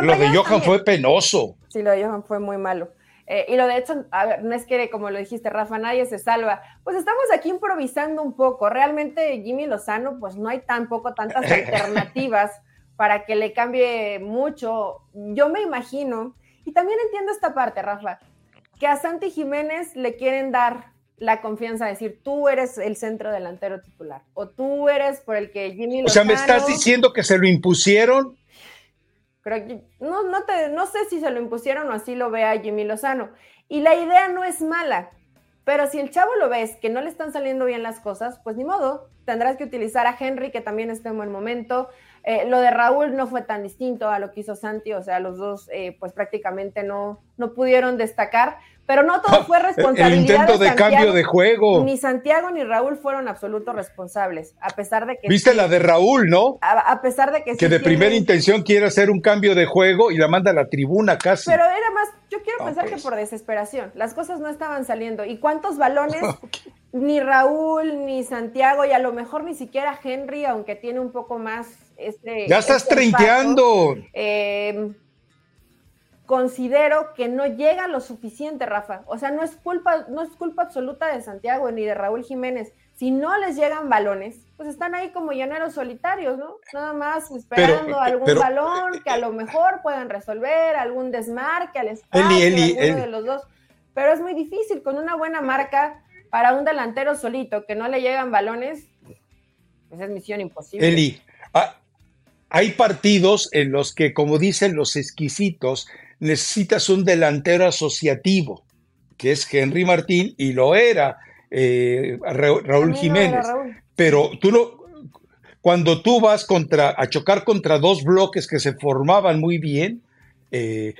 lo de Johan fue penoso.
Sí, lo de Johan fue muy malo. Eh, y lo de hecho, a ver, no es que, como lo dijiste, Rafa, nadie se salva. Pues estamos aquí improvisando un poco. Realmente, Jimmy Lozano, pues no hay tampoco tantas [laughs] alternativas para que le cambie mucho. Yo me imagino, y también entiendo esta parte, Rafa, que a Santi Jiménez le quieren dar la confianza de decir, tú eres el centro delantero titular, o tú eres por el que Jimmy Lozano...
O sea, ¿me estás diciendo que se lo impusieron?
no, no, te, no sé si se lo impusieron o así lo vea Jimmy Lozano. Y la idea no es mala, pero si el chavo lo ves que no le están saliendo bien las cosas, pues ni modo, tendrás que utilizar a Henry, que también está en buen momento, eh, lo de Raúl no fue tan distinto a lo que hizo Santi, o sea, los dos eh, pues prácticamente no, no pudieron destacar, pero no todo fue responsabilidad.
El intento de, cambio de juego.
Ni Santiago ni Raúl fueron absolutos responsables, a pesar de que.
Viste la de Raúl, ¿no?
A, pesar de que.
Que de primera intención quiere hacer un cambio de juego y la manda a la tribuna casi.
Pero era más, yo quiero pensar que pues. por desesperación. Las cosas no estaban saliendo. ¿Y cuántos balones? [laughs] ni Raúl, ni Santiago, y a lo mejor ni siquiera Henry, aunque tiene un poco más este,
ya estás este
eh, considero que no llega lo suficiente, Rafa. O sea, no es culpa, no es culpa absoluta de Santiago ni de Raúl Jiménez. Si no les llegan balones, pues están ahí como llaneros solitarios, ¿no? Nada más esperando algún balón que a lo mejor puedan resolver, algún desmarque al espacio, alguno de los dos. Pero es muy difícil con una buena marca para un delantero solito que no le llegan balones, pues es misión imposible.
Eli, ah, hay partidos en los que, como dicen los exquisitos, necesitas un delantero asociativo, que es Henry Martín, y lo era eh, Raúl Jiménez. Pero tú no, cuando tú vas contra, a chocar contra dos bloques que se formaban muy bien, eh,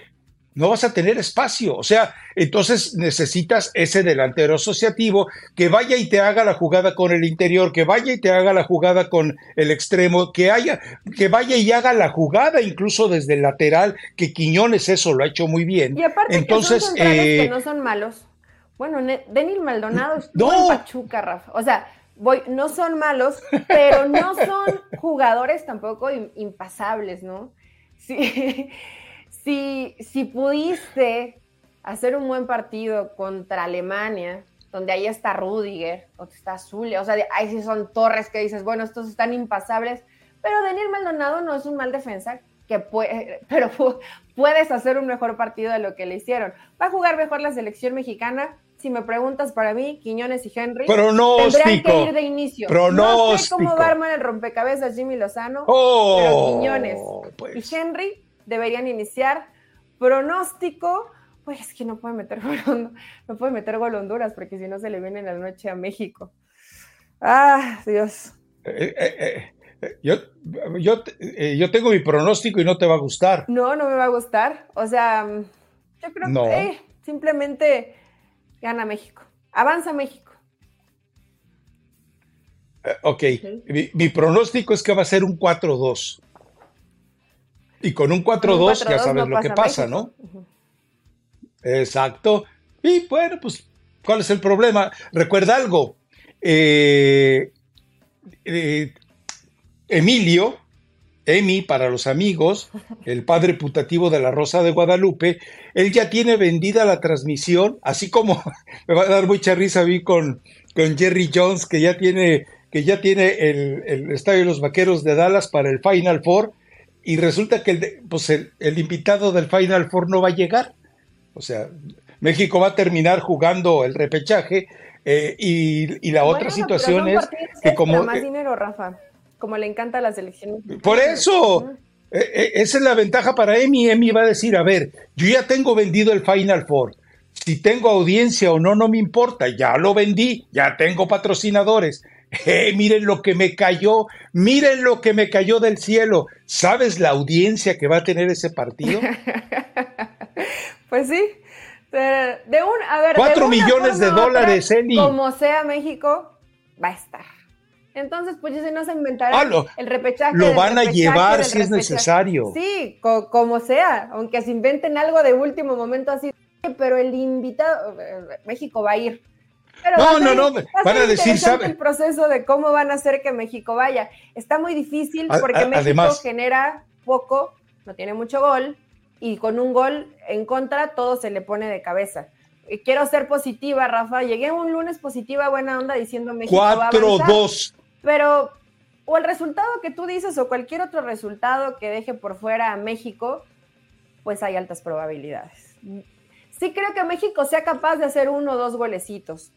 no vas a tener espacio. O sea, entonces necesitas ese delantero asociativo que vaya y te haga la jugada con el interior, que vaya y te haga la jugada con el extremo, que haya, que vaya y haga la jugada incluso desde el lateral, que Quiñones eso lo ha hecho muy bien.
Y aparte entonces, que, eh, no son malos. Bueno, Denil Maldonado no. Pachuca, Rafa. O sea, voy, no son malos, pero no son jugadores tampoco impasables, ¿no? Sí [laughs] si, si pudiste hacer un buen partido contra Alemania, donde ahí está Rudiger, o está Zulia, o sea, ahí sí son torres que dices, bueno, estos están impasables, pero Daniel Maldonado no es un mal defensa, que puede, [laughs] pero puedes hacer un mejor partido de lo que le hicieron. Va a jugar mejor la selección mexicana. Si me preguntas para mí, Quiñones y Henry tendrán que ir de inicio.
Pronóstico.
No sé cómo va a armar el rompecabezas Jimmy Lozano, oh, pero Quiñones pues. y Henry deberían iniciar. Pronóstico, pues es que no puede meter gol, no puede meter gol Honduras porque si no se le viene la noche a México. Ah, Dios.
Eh, eh, eh, yo, yo, yo tengo mi pronóstico y no te va a gustar.
No, no me va a gustar. O sea, yo creo que simplemente gana México. Avanza México.
ok, mi, pronóstico es que va a ser un 4-2. Y con un 4-2 ya sabes lo que pasa, ¿no? Exacto. Y bueno, pues, ¿cuál es el problema? Recuerda algo. Eh, eh, Emilio, Emi para los amigos, [laughs] el padre putativo de la Rosa de Guadalupe, él ya tiene vendida la transmisión, así como [laughs] me va a dar mucha risa a mí con, con Jerry Jones, que ya tiene, que ya tiene el, el Estadio de los Vaqueros de Dallas para el Final Four, y resulta que el, pues el, el invitado del Final Four no va a llegar. O sea, México va a terminar jugando el repechaje eh, y, la otra situación es que como...
Más dinero, Rafa, como le encanta a la selección.
Por eso, eh, eh, esa es la ventaja para Emi. Emi va a decir, a ver, yo ya tengo vendido el Final Four. Si tengo audiencia o no, no me importa. Ya lo vendí, ya tengo patrocinadores. Miren lo que me cayó, miren lo que me cayó del cielo. ¿Sabes la audiencia que va a tener ese partido? [laughs]
Pues sí. De un, a ver,
Cuatro millones de dólares, Eli.
Como sea México, va a estar. Entonces, pues si no se inventará ah, el repechaje.
Lo van a llevar si es necesario.
Sí, como sea, aunque se inventen algo de último momento así, pero el invitado, México va a ir.
No, no, no, van a decir, ¿sabe?
El proceso de cómo van a hacer que México vaya. Está muy difícil porque México genera poco, no tiene mucho gol, y con un gol en contra todo se le pone de cabeza. Quiero ser positiva, Rafa. Llegué un lunes positiva, buena onda, diciendo México
4-2.
Pero, o el resultado que tú dices, o cualquier otro resultado que deje por fuera a México, pues hay altas probabilidades. Sí creo que México sea capaz de hacer uno o dos golecitos,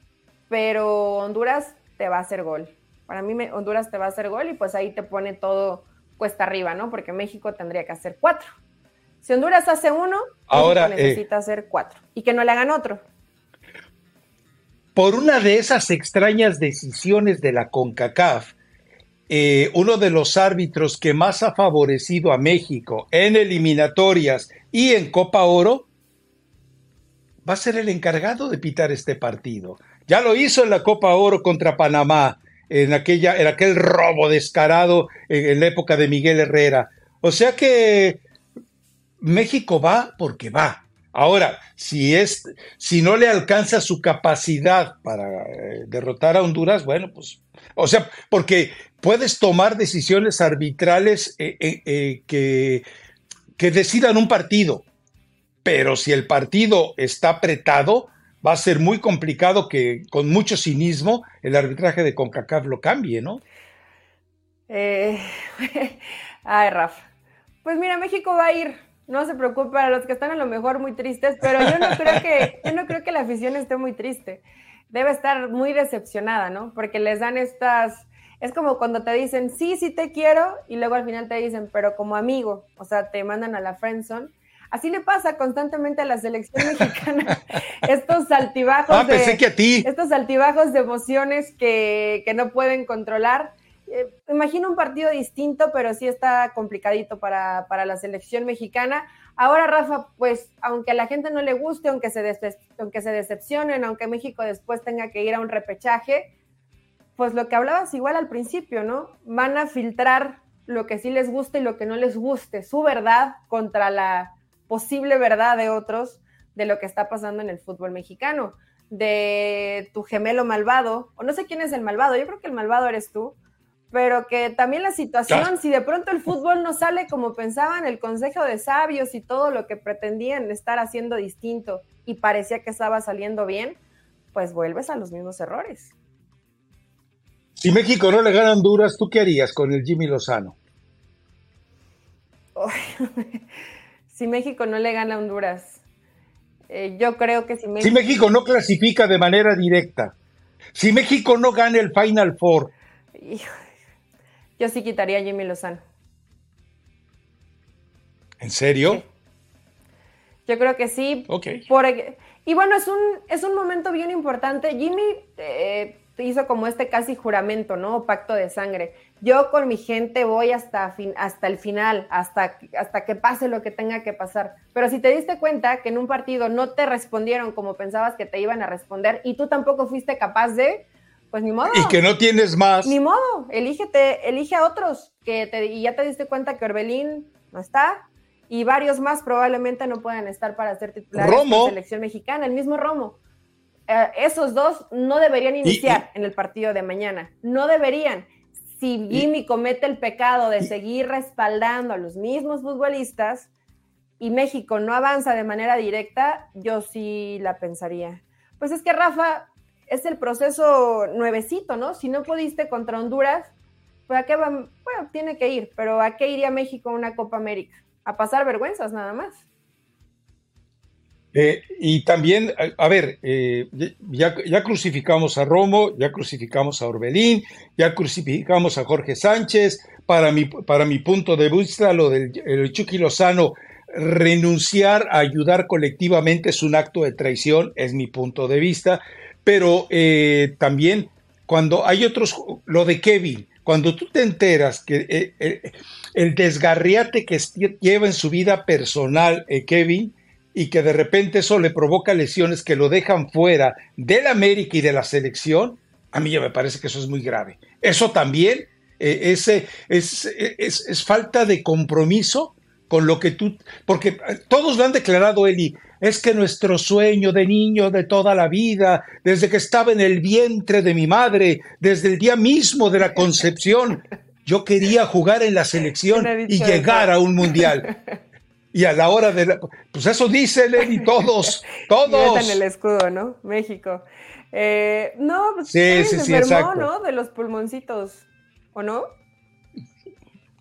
pero Honduras te va a hacer gol. Para mí Honduras te va a hacer gol y pues ahí te pone todo cuesta arriba, ¿no? Porque México tendría que hacer cuatro. Si Honduras hace uno, Ahora, eh, necesita hacer cuatro y que no le hagan otro.
Por una de esas extrañas decisiones de la CONCACAF, eh, uno de los árbitros que más ha favorecido a México en eliminatorias y en Copa Oro va a ser el encargado de pitar este partido. Ya lo hizo en la Copa Oro contra Panamá, en, aquella, en aquel robo descarado en la época de Miguel Herrera. O sea que México va porque va. Ahora, si es, si no le alcanza su capacidad para eh, derrotar a Honduras, bueno, pues, o sea, porque puedes tomar decisiones arbitrales eh, eh, que, que decidan un partido, pero si el partido está apretado, va a ser muy complicado que con mucho cinismo el arbitraje de CONCACAF lo cambie, ¿no? [laughs]
ay, Rafa. Pues mira, México va a ir no se preocupe, para los que están a lo mejor muy tristes, pero yo no creo que, [laughs] yo no creo que la afición esté muy triste. Debe estar muy decepcionada, ¿no? Porque les dan estas, es como cuando te dicen, sí, sí te quiero, y luego al final te dicen, pero como amigo, o sea, te mandan a la friendzone. Así le pasa constantemente a la selección [laughs] mexicana. estos altibajos
ah, pensé que a ti.
Estos altibajos de emociones que, que no pueden controlar eh, imagino un partido distinto, pero sí está complicadito para, la selección mexicana. Ahora, Rafa, pues aunque a la gente no le guste, aunque se, aunque se decepcionen, aunque México después tenga que ir a un repechaje, pues lo que hablabas igual al principio, ¿no? Van a filtrar lo que sí les guste y lo que no les guste, su verdad contra la posible verdad de otros de lo que está pasando en el fútbol mexicano, de tu gemelo malvado, o no sé quién es el malvado, yo creo que el malvado eres tú, pero que también la situación, si de pronto el fútbol no sale como pensaban el Consejo de Sabios y todo lo que pretendían estar haciendo distinto y parecía que estaba saliendo bien, pues vuelves a los mismos errores.
Si México no le gana a Honduras, ¿tú qué harías con el Jimmy Lozano? [laughs]
si México no le gana a Honduras, eh, yo creo que si
México... Si México no clasifica de manera directa, si México no gana el Final Four...
Yo sí quitaría a Jimmy Lozano.
¿En serio?
Yo creo que sí.
Ok.
y bueno, es un, es un momento bien importante. Jimmy eh, hizo como este casi juramento, ¿no? Pacto de sangre. Yo con mi gente voy hasta, fin, hasta el final, hasta, hasta que pase lo que tenga que pasar. Pero si te diste cuenta que en un partido no te respondieron como pensabas que te iban a responder y tú tampoco fuiste capaz de, pues ni modo.
Y que no tienes más.
Ni modo, elígete, elige a otros que te, y ya te diste cuenta que Orbelín no está y varios más probablemente no puedan estar para ser titulares de la selección mexicana, el mismo Romo. Eh, esos dos no deberían iniciar en el partido de mañana, no deberían. Si Jimmy comete el pecado de seguir respaldando a los mismos futbolistas y México no avanza de manera directa, yo sí la pensaría. Pues es que Rafa, es el proceso nuevecito, ¿no? Si no pudiste contra Honduras, pues a qué va, bueno, tiene que ir, pero ¿a qué iría México a una Copa América? A pasar vergüenzas nada más.
Eh, y también, a, ver, eh, ya, crucificamos a Romo, ya crucificamos a Orbelín, ya crucificamos a Jorge Sánchez. Para mi, para mi punto de vista, lo del el Chucky Lozano, renunciar a ayudar colectivamente es un acto de traición, es mi punto de vista. Pero eh, también cuando hay otros, lo de Kevin, cuando tú te enteras que el desgarriate que lleva en su vida personal Kevin, y que de repente eso le provoca lesiones que lo dejan fuera del América y de la selección, a mí ya me parece que eso es muy grave. Eso también eh, es, es, falta de compromiso con lo que tú, porque todos lo han declarado, Eli, es que nuestro sueño de niño de toda la vida, desde que estaba en el vientre de mi madre, desde el día mismo de la concepción, yo quería jugar en la selección [laughs] y llegar a un mundial. [laughs] Y a la hora de pues eso dice [laughs] y todos, todos.
en el escudo, ¿no? México. Eh, no, pues
sí, sí,
se enfermó, ¿no? De los pulmoncitos, ¿o no?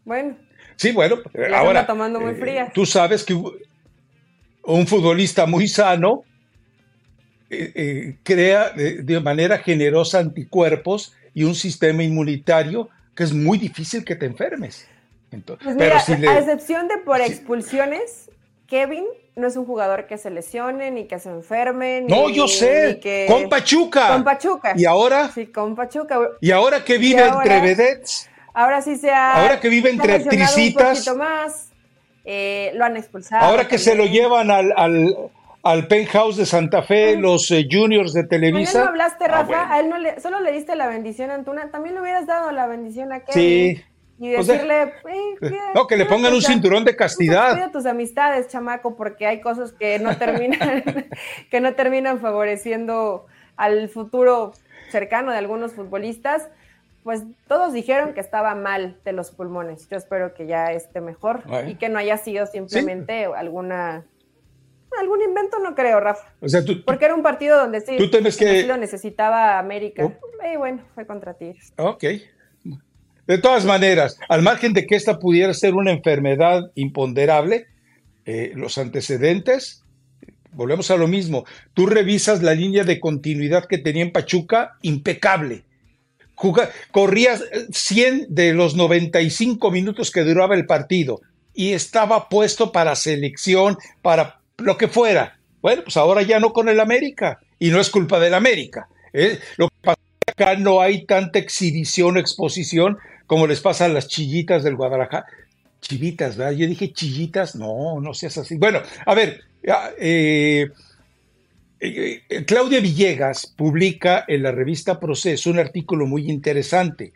Bueno.
Sí, bueno, ahora.
tomando muy eh, fría.
tú sabes que un futbolista muy sano eh, crea de, manera generosa anticuerpos y un sistema inmunitario que es muy difícil que te enfermes.
Pues pero a excepción de por expulsiones, Kevin no es un jugador que se lesione ni que se enferme.
No, yo sé. Con Pachuca.
Con Pachuca.
Y ahora.
Sí, con Pachuca.
Y ahora que vive entre vedettes.
Ahora sí se ha.
Ahora que vive entre actricitas.
Un más. Eh, lo han expulsado.
Ahora que se lo llevan al, al, penthouse de Santa Fe, los eh, juniors de Televisa.
No, no hablaste, ah, Rafa. A él no le, solo le diste la bendición a Antuna. También le hubieras dado la bendición a Kevin.
Sí.
Y decirle, [laughs]
no, que le pongan un cinturón de castidad.
Cuida tus amistades, chamaco, porque hay cosas que no terminan, [laughs] que no terminan favoreciendo al futuro cercano de algunos futbolistas. Pues todos dijeron que estaba mal de los pulmones. Yo espero que ya esté mejor y que no haya sido simplemente alguna algún invento, no creo, Rafa.
O sea,
Porque era un partido donde sí,
¿tú que...
lo necesitaba América. Oh. Y bueno, fue contra ti.
Ok. De todas maneras, al margen de que esta pudiera ser una enfermedad imponderable, eh, los antecedentes, volvemos a lo mismo, tú revisas la línea de continuidad que tenía en Pachuca, impecable. corrías 100 de los 95 minutos que duraba el partido y estaba puesto para selección, para lo que fuera. Bueno, pues ahora ya no con el América y no es culpa del América. ¿eh? Lo que pasa acá no hay tanta exhibición exposición como les pasa a las chillitas del Guadalajara. Chivitas, ¿verdad? Yo dije chillitas, no, no seas así. Bueno, a ver, eh, eh, eh, Claudia Villegas publica en la revista Proceso un artículo muy interesante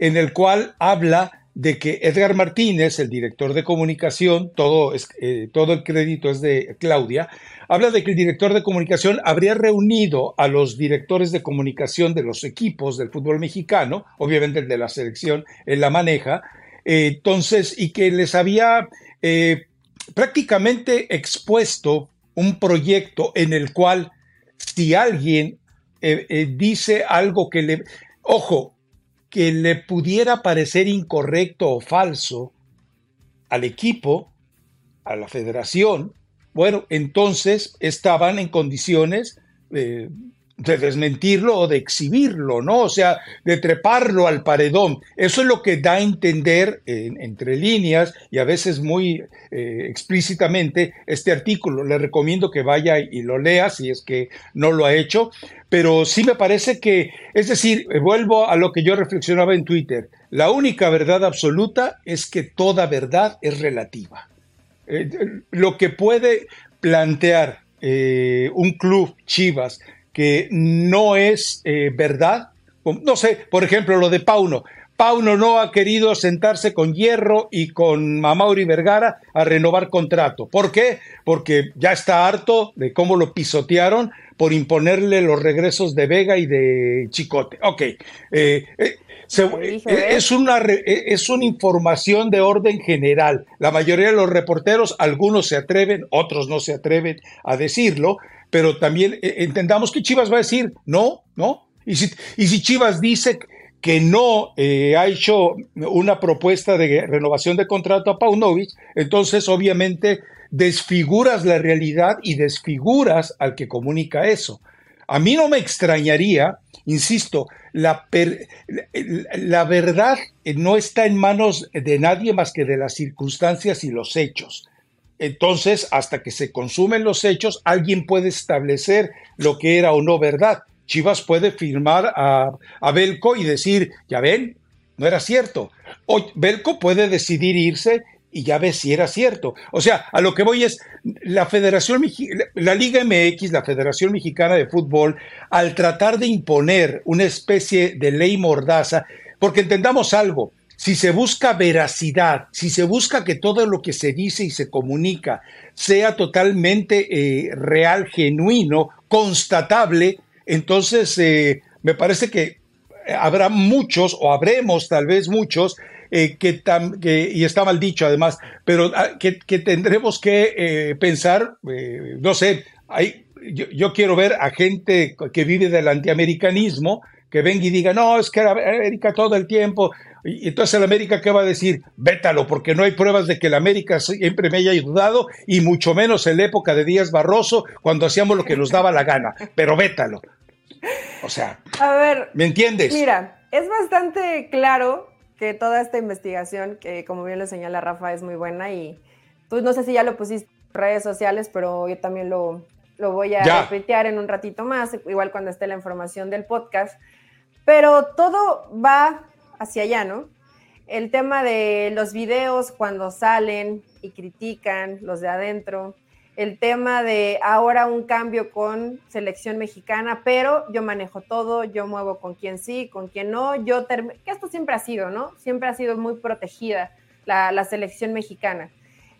en el cual habla de que Edgar Martínez, el director de comunicación, todo, eh, todo el crédito es de Claudia, habla de que el director de comunicación habría reunido a los directores de comunicación de los equipos del fútbol mexicano, obviamente el de la selección, él la maneja, eh, entonces, y que les había eh, prácticamente expuesto un proyecto en el cual si alguien dice algo que le... Ojo, que le pudiera parecer incorrecto o falso al equipo, a la federación, bueno, entonces estaban en condiciones eh, de desmentirlo o de exhibirlo, ¿no? O sea, de treparlo al paredón. Eso es lo que da a entender entre líneas y a veces muy eh, explícitamente este artículo. Le recomiendo que vaya y lo lea si es que no lo ha hecho, pero sí me parece que, es decir, vuelvo a lo que yo reflexionaba en Twitter, la única verdad absoluta es que toda verdad es relativa. Eh, lo que puede plantear eh, un club, Chivas, que no es eh, verdad. No sé, por ejemplo, lo de Pauno. Pauno no ha querido sentarse con Hierro y con Mamauri Vergara a renovar contrato. ¿Por qué? Porque ya está harto de cómo lo pisotearon por imponerle los regresos de Vega y de Chicote. Ok. Eh, eh, es, una, es una información de orden general. La mayoría de los reporteros, algunos se atreven, otros no se atreven a decirlo, pero también eh, entendamos que Chivas va a decir no, no. Y si, y si Chivas dice que no eh, ha hecho una propuesta de renovación de contrato a Paunovic, entonces obviamente desfiguras la realidad y desfiguras al que comunica eso. A mí no me extrañaría, insisto, la, la verdad no está en manos de nadie más que de las circunstancias y los hechos. Entonces, hasta que se consumen los hechos, alguien puede establecer lo que era o no verdad. Chivas puede firmar a, Belco y decir, ya ven, no era cierto. O Belco puede decidir irse y ya ve si era cierto. O sea, a lo que voy es, la Federación, la Liga MX, la Federación Mexicana de Fútbol, al tratar de imponer una especie de ley mordaza, porque entendamos algo, si se busca veracidad, si se busca que todo lo que se dice y se comunica sea totalmente eh, real, genuino, constatable, entonces eh, me parece que habrá muchos, o habremos tal vez muchos, eh, que, y está mal dicho además, pero ah, que, tendremos que pensar, no sé, hay, yo, yo, quiero ver a gente que vive del antiamericanismo, que venga y diga, no, es que América todo el tiempo y entonces el América, ¿qué va a decir? Vétalo, porque no hay pruebas de que el América siempre me haya ayudado, y mucho menos en la época de Díaz Barroso, cuando hacíamos lo que nos daba la gana. Pero vétalo. O sea,
a ver,
¿me entiendes?
Mira, es bastante claro que toda esta investigación, que como bien lo señala Rafa, es muy buena y tú no sé si ya lo pusiste en redes sociales, pero yo también lo, lo voy a repetir en un ratito más, igual cuando esté la información del podcast. Pero todo va hacia allá, ¿no? El tema de los videos cuando salen y critican los de adentro, el tema de ahora un cambio con selección mexicana, pero yo manejo todo, yo muevo con quien sí, con quien no, yo que esto siempre ha sido, ¿no? Siempre ha sido muy protegida la, selección mexicana.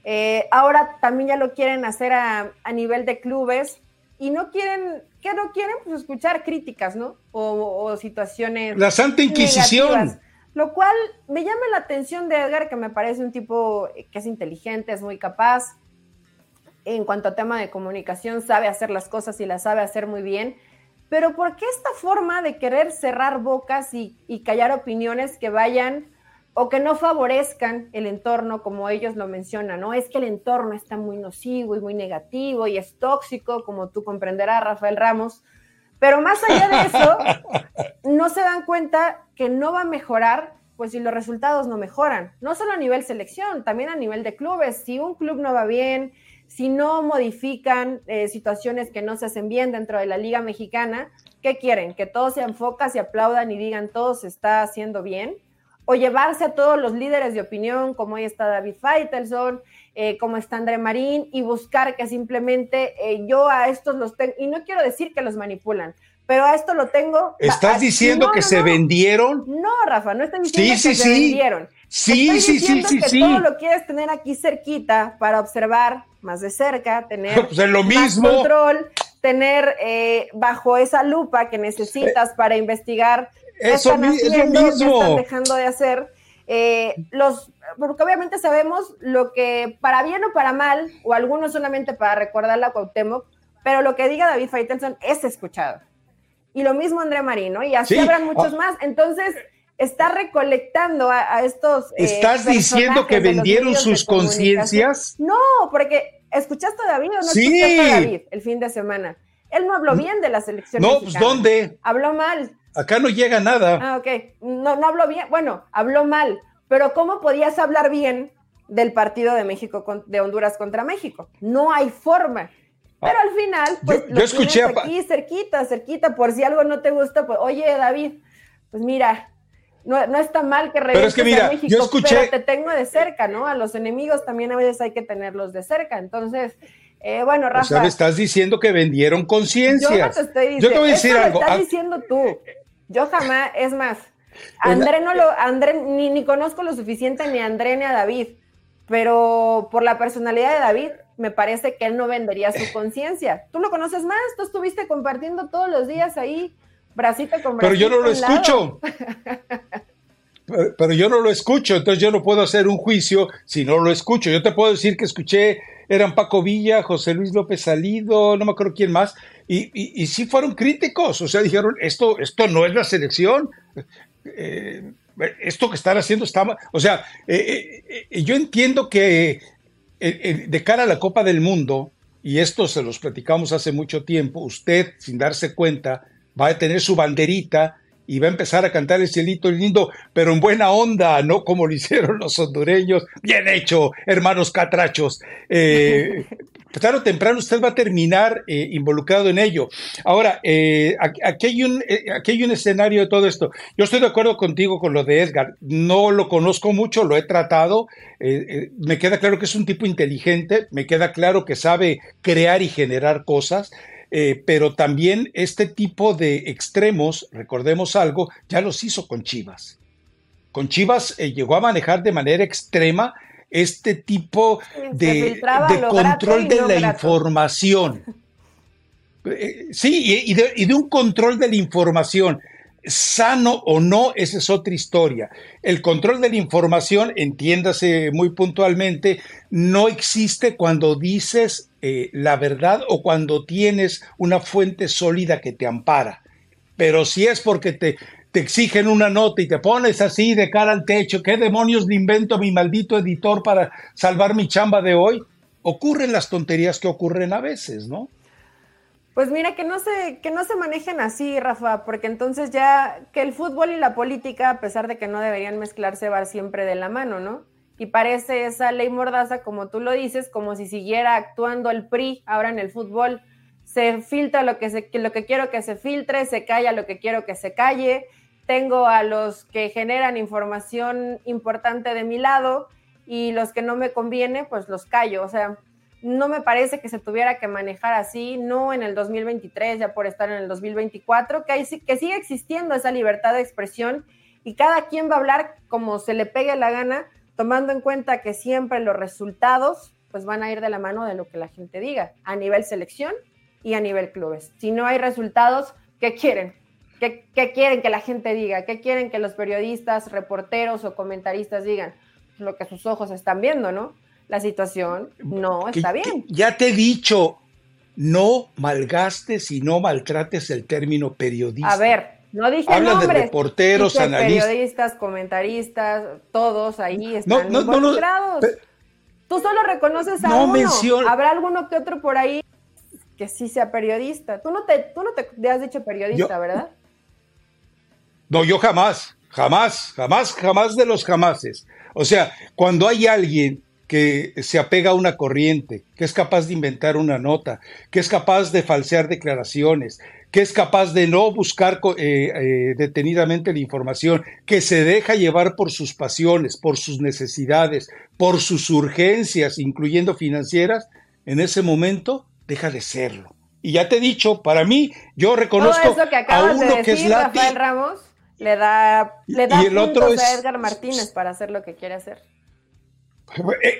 Eh, ahora también ya lo quieren hacer a, nivel de clubes y no quieren, que no quieren pues, escuchar críticas, ¿no? O, situaciones.
La Santa Inquisición.
Lo cual me llama la atención de Edgar, que me parece un tipo que es inteligente, es muy capaz. En cuanto a tema de comunicación, sabe hacer las cosas y las sabe hacer muy bien. Pero ¿por qué esta forma de querer cerrar bocas y, callar opiniones que vayan o que no favorezcan el entorno como ellos lo mencionan, ¿no? Es que el entorno está muy nocivo y muy negativo y es tóxico, como tú comprenderás, Rafael Ramos. Pero más allá de eso, [laughs] no se dan cuenta que no va a mejorar, pues si los resultados no mejoran, no solo a nivel selección, también a nivel de clubes. Si un club no va bien, si no modifican eh, situaciones que no se hacen bien dentro de la Liga Mexicana, ¿qué quieren? ¿Que todos se enfocan, se aplaudan y digan todo se está haciendo bien? ¿O llevarse a todos los líderes de opinión, como ahí está David Feitelson, eh, como está André Marín, y buscar que simplemente eh, yo a estos los tengo, y no quiero decir que los manipulan, pero a esto lo tengo.
¿Estás diciendo que se vendieron?
No, Rafa, no estoy diciendo que se vendieron.
Sí, sí, sí, sí,
que Todo lo quieres tener aquí cerquita para observar más de cerca, tener [laughs]
pues lo mismo.
control, tener eh, bajo esa lupa que necesitas eh, para investigar
eso, están haciendo, qué están
dejando de hacer. Eh, los, porque obviamente sabemos lo que para bien o para mal, o algunos solamente para recordar la Cuauhtémoc, pero lo que diga David Faitelson es escuchado. Y lo mismo André Marino, y así habrán muchos más. Entonces, está recolectando a, estos.
Eh, ¿Estás diciendo que vendieron sus conciencias?
No, porque ¿escuchaste a David o no escuchaste a David el fin de semana? Él no habló bien de la selección.
No, pues ¿dónde?
Habló mal.
Acá no llega nada.
Ah, ok. No, no habló bien. Bueno, habló mal. Pero ¿cómo podías hablar bien del partido de México de Honduras contra México? No hay forma. Pero al final, pues
yo, lo escuché
aquí cerquita, cerquita, por si algo no te gusta, pues, oye, David, pues mira, no, no está mal que regreses
pero a México, yo escuché...
pero te tengo de cerca, ¿no? A los enemigos también a veces hay que tenerlos de cerca. Entonces, eh, bueno, Rafa. O sea,
me estás diciendo que vendieron conciencia. Yo
no te estoy diciendo. Yo te voy a decir algo. Lo estás ah. diciendo tú. Yo jamás, es más, André no lo, André, ni, ni conozco lo suficiente ni a André ni a David, pero por la personalidad de David, me parece que él no vendería su conciencia. Tú lo conoces más, tú estuviste compartiendo todos los días ahí, bracito con bracito.
Pero yo no lo escucho. pero, yo no lo escucho, entonces yo no puedo hacer un juicio si no lo escucho. Yo te puedo decir que escuché, eran Paco Villa, José Luis López Salido, no me acuerdo quién más, y, y, sí fueron críticos, o sea, dijeron, esto, esto no es la selección. Eh, esto que están haciendo está mal. O sea, eh, eh, yo entiendo que de cara a la Copa del Mundo, y esto se los platicamos hace mucho tiempo, usted, sin darse cuenta, va a tener su banderita y va a empezar a cantar el cielito lindo, pero en buena onda, no como lo hicieron los hondureños. Bien hecho, hermanos catrachos. Eh, o temprano usted va a terminar eh, involucrado en ello. Ahora, eh, aquí, hay un, eh, aquí hay un escenario de todo esto. Yo estoy de acuerdo contigo con lo de Edgar. No lo conozco mucho, lo he tratado. me queda claro que es un tipo inteligente, me queda claro que sabe crear y generar cosas. Pero también este tipo de extremos, recordemos algo, ya los hizo con Chivas. Con Chivas llegó a manejar de manera extrema este tipo de, control de la información. [laughs] Eh, sí, y de, y de, un control de la información, sano o no, esa es otra historia. El control de la información, entiéndase muy puntualmente, no existe cuando dices eh, la verdad o cuando tienes una fuente sólida que te ampara. Pero si es porque te, te exigen una nota y te pones así de cara al techo, ¿qué demonios le invento a mi maldito editor para salvar mi chamba de hoy? Ocurren las tonterías que ocurren a veces, ¿no?
Pues mira, que no se, que no se manejen así, Rafa, porque entonces ya que el fútbol y la política, a pesar de que no deberían mezclarse, van siempre de la mano, ¿no? Y parece esa ley mordaza, como tú lo dices, como si siguiera actuando el PRI ahora en el fútbol. Se filtra lo que, se, lo que quiero que se filtre, se calla lo que quiero que se calle, tengo a los que generan información importante de mi lado y los que no me conviene, pues los callo. O sea, no me parece que se tuviera que manejar así, no en el 2023, ya por estar en el 2024, que, hay, que sigue existiendo esa libertad de expresión y cada quien va a hablar como se le pegue la gana, tomando en cuenta que siempre los resultados pues van a ir de la mano de lo que la gente diga, a nivel selección y a nivel clubes. Si no hay resultados, ¿qué quieren? ¿Qué, quieren que la gente diga? ¿Qué quieren que los periodistas, reporteros o comentaristas digan? Lo que sus ojos están viendo, ¿no? La situación no está bien.
Ya te he dicho, no malgastes y no maltrates el término periodista.
A ver, no dije
Habla
nombres.
de reporteros, analistas.
Periodistas, comentaristas, todos ahí están no, involucrados. Tú solo reconoces a uno. Habrá alguno que otro por ahí que sí sea periodista. Tú no te, tú no te has dicho periodista, ¿verdad?
No, yo jamás, jamás, jamás, jamás de los jamases. O sea, cuando hay alguien que se apega a una corriente, que es capaz de inventar una nota, que es capaz de falsear declaraciones, que es capaz de no buscar eh, eh, detenidamente la información, que se deja llevar por sus pasiones, por sus necesidades, por sus urgencias, incluyendo financieras, en ese momento deja de serlo. Y ya te he dicho, para mí, yo reconozco
Todo eso que a uno que es Rafael Ramos le da, le da y el otro es, a Edgar Martínez para hacer lo que quiere hacer.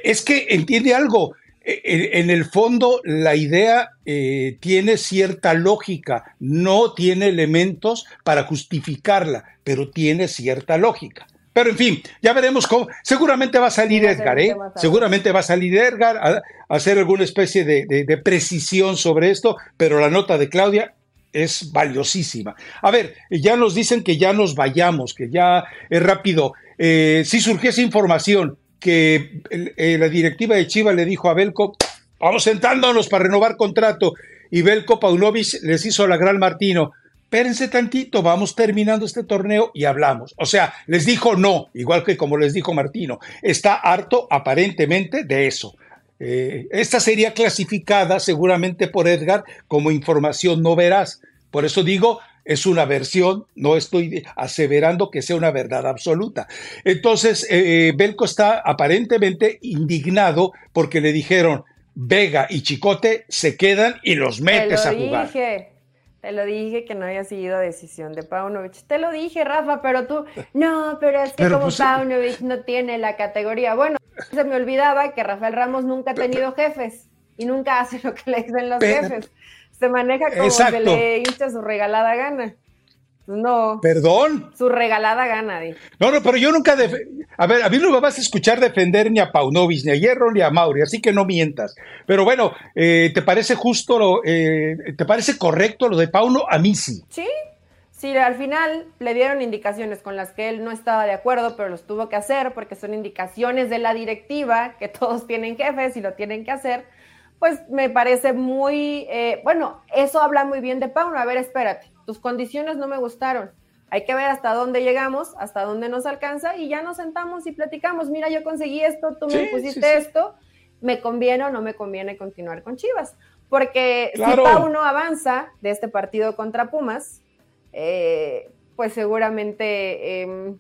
Es que entiende algo. En el fondo, la idea eh, tiene cierta lógica, no tiene elementos para justificarla, pero tiene cierta lógica. Pero en fin, ya veremos cómo. Seguramente va a salir Edgar, ¿eh? Seguramente va a salir Edgar a, hacer alguna especie de, precisión sobre esto, pero la nota de Claudia es valiosísima. A ver, ya nos dicen que ya nos vayamos, que ya es rápido. Eh, si surgiese información que eh, la directiva de Chivas le dijo a Belco, vamos sentándonos para renovar contrato, y Belco Paunovic les hizo la gran Martino, espérense tantito, vamos terminando este torneo y hablamos. O sea, les dijo no, igual que como les dijo Martino, está harto aparentemente de eso. Eh, esta sería clasificada seguramente por Edgar como información no veraz. Por eso digo, es una versión, no estoy aseverando que sea una verdad absoluta. Entonces, eh, eh, Belco está aparentemente indignado porque le dijeron, Vega y Chicote se quedan y los metes a jugar.
Te lo dije que no había sido decisión de Paunovic. Te lo dije, Rafa, pero tú, no, pero es que como pues, Paunovic no tiene la categoría. Bueno, se me olvidaba que Rafael Ramos nunca ha tenido jefes y nunca hace lo que le dicen los jefes. Se maneja como que le hincha su regalada gana. No.
¿Perdón?
Su regalada gana,
No, no, pero yo nunca. A ver, a mí no me vas a escuchar defender ni a Paunovic, ni a Hierro, ni a Mauri, así que no mientas. Pero bueno, eh, ¿te parece justo, lo, eh, te parece correcto lo de Pauno? A mí sí.
Sí, sí, al final le dieron indicaciones con las que él no estaba de acuerdo, pero los tuvo que hacer porque son indicaciones de la directiva, que todos tienen jefes y lo tienen que hacer. Pues me parece muy. Eh, bueno, eso habla muy bien de Pauno. A ver, espérate tus condiciones no me gustaron. Hay que ver hasta dónde llegamos, hasta dónde nos alcanza y ya nos sentamos y platicamos. Mira, yo conseguí esto, tú me pusiste esto, ¿me conviene o no me conviene continuar con Chivas? Porque si Pau no avanza de este partido contra Pumas, eh, pues seguramente, em,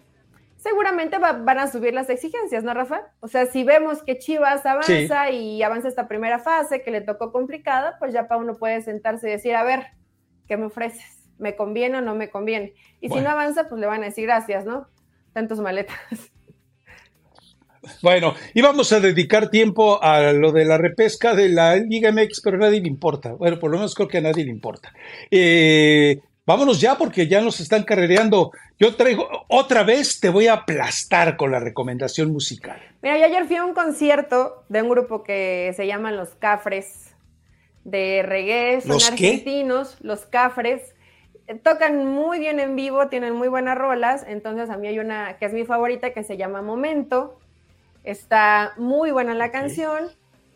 seguramente van a subir las exigencias, ¿no, Rafa? O sea, si vemos que Chivas avanza y avanza esta primera fase que le tocó complicada, pues ya Pau no puede sentarse y decir, a ver, ¿qué me ofreces? me conviene o no me conviene. Y si no avanza, pues le van a decir gracias, ¿no? Tantos maletas. [laughs]
Bueno, y vamos a dedicar tiempo a lo de la repesca de la Liga MX, pero a nadie le importa. Bueno, por lo menos creo que a nadie le importa. Eh, vámonos ya porque ya nos están carrereando. Yo traigo, otra vez te voy a aplastar con la recomendación musical.
Mira, yo ayer fui a un concierto de un grupo que se llaman Los Cafres, de reggae, son argentinos, Los Cafres tocan muy bien en vivo, tienen muy buenas rolas, entonces a mí hay una que es mi favorita que se llama Momento, está muy buena la canción.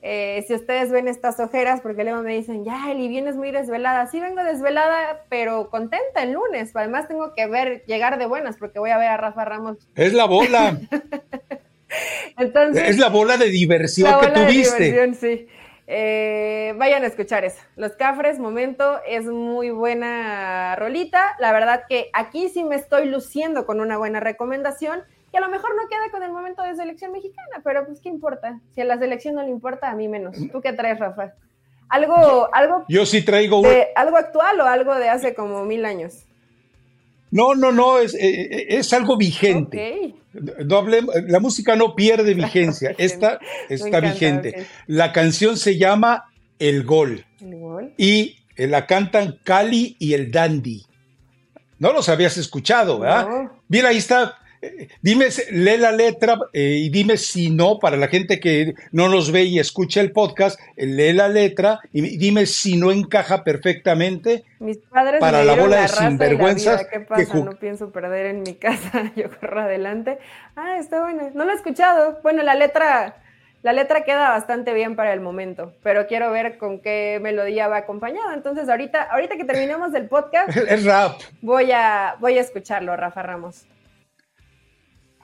Eh, si ustedes ven estas ojeras, porque luego me dicen, ya, Eli, vienes muy desvelada. Sí, vengo desvelada, pero contenta el lunes. Además, tengo que ver, llegar de buenas, porque voy a ver a Rafa Ramos.
Es la bola. [laughs] Entonces, es la bola de diversión que tuviste. diversión,
sí. Eh, vayan a escuchar eso. Los Cafres, momento, es muy buena rolita. La verdad que aquí sí me estoy luciendo con una buena recomendación. Y a lo mejor no queda con el momento de selección mexicana, pero pues qué importa. Si a la selección no le importa, a mí menos. ¿Tú qué traes, Rafa? Algo, algo.
Yo sí traigo
algo actual o algo de hace como mil años.
No, no, no, es, eh, eh, es algo vigente. la música no pierde vigencia, [laughs] esta está vigente. La canción se llama El Gol. Y eh, la cantan Cali y el Dandy. No los habías escuchado, ¿verdad? Mira, ahí está Dime, lee la letra eh, y dime si no, para la gente que no nos ve y escucha el podcast, eh, lee la letra y dime si no encaja perfectamente
Mis padres
para la bola de sinvergüenzas.
¿Qué pasa? no pienso perder en mi casa, [laughs] yo corro adelante. Ah, está buena. No lo he escuchado. Bueno, la letra, la letra queda bastante bien para el momento, pero quiero ver con qué melodía va acompañada. Entonces, ahorita, ahorita que terminemos el podcast, [laughs]
es rap.
Voy a, voy a escucharlo, Rafa Ramos.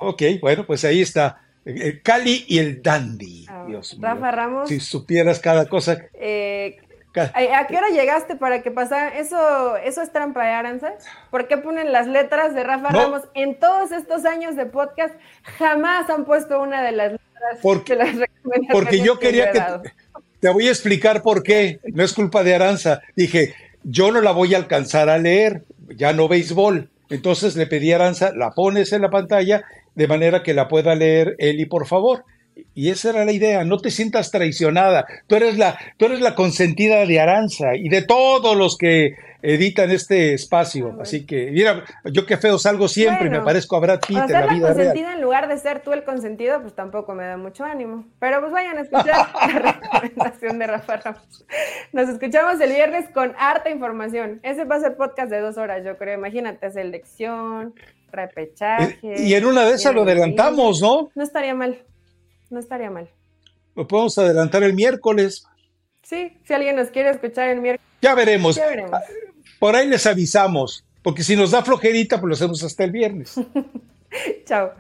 Ok, bueno, pues ahí está. El Cali y el Dandy.
Ah, Dios Rafa Ramos.
Si supieras cada cosa.
Eh, ¿A qué hora llegaste para que pasara? Eso, eso es trampa, ¿eh, Aranza? ¿Por qué ponen las letras de Rafa Ramos? En todos estos años de podcast jamás han puesto una de las letras
porque, Porque yo quería que, te voy a explicar por qué. No es culpa de Aranza. Dije, yo no la voy a alcanzar a leer, ya no béisbol. Entonces le pedí a Aranza, la pones en la pantalla de manera que la pueda leer Eli, por favor. Y esa era la idea, no te sientas traicionada. Tú eres la, tú eres la consentida de Aranza y de todos los que editan este espacio. Así que, mira, yo qué feo salgo siempre, me parezco a Brad Pitt en la, vida
consentida en lugar de ser tú el consentido, pues tampoco me da mucho ánimo. Pero pues vayan a escuchar la [laughs] recomendación de Rafa Ramos. Nos escuchamos el viernes con harta información. Ese va a ser podcast de dos horas, yo creo. Imagínate, selección, repechaje.
Y en una de esas lo adelantamos, ¿no?
No estaría mal. No estaría mal.
Lo podemos adelantar el miércoles.
Sí, si alguien nos quiere escuchar el miércoles.
Ya veremos. Ya veremos. Por ahí les avisamos, porque si nos da flojerita, pues lo hacemos hasta el viernes. [laughs]
Chao.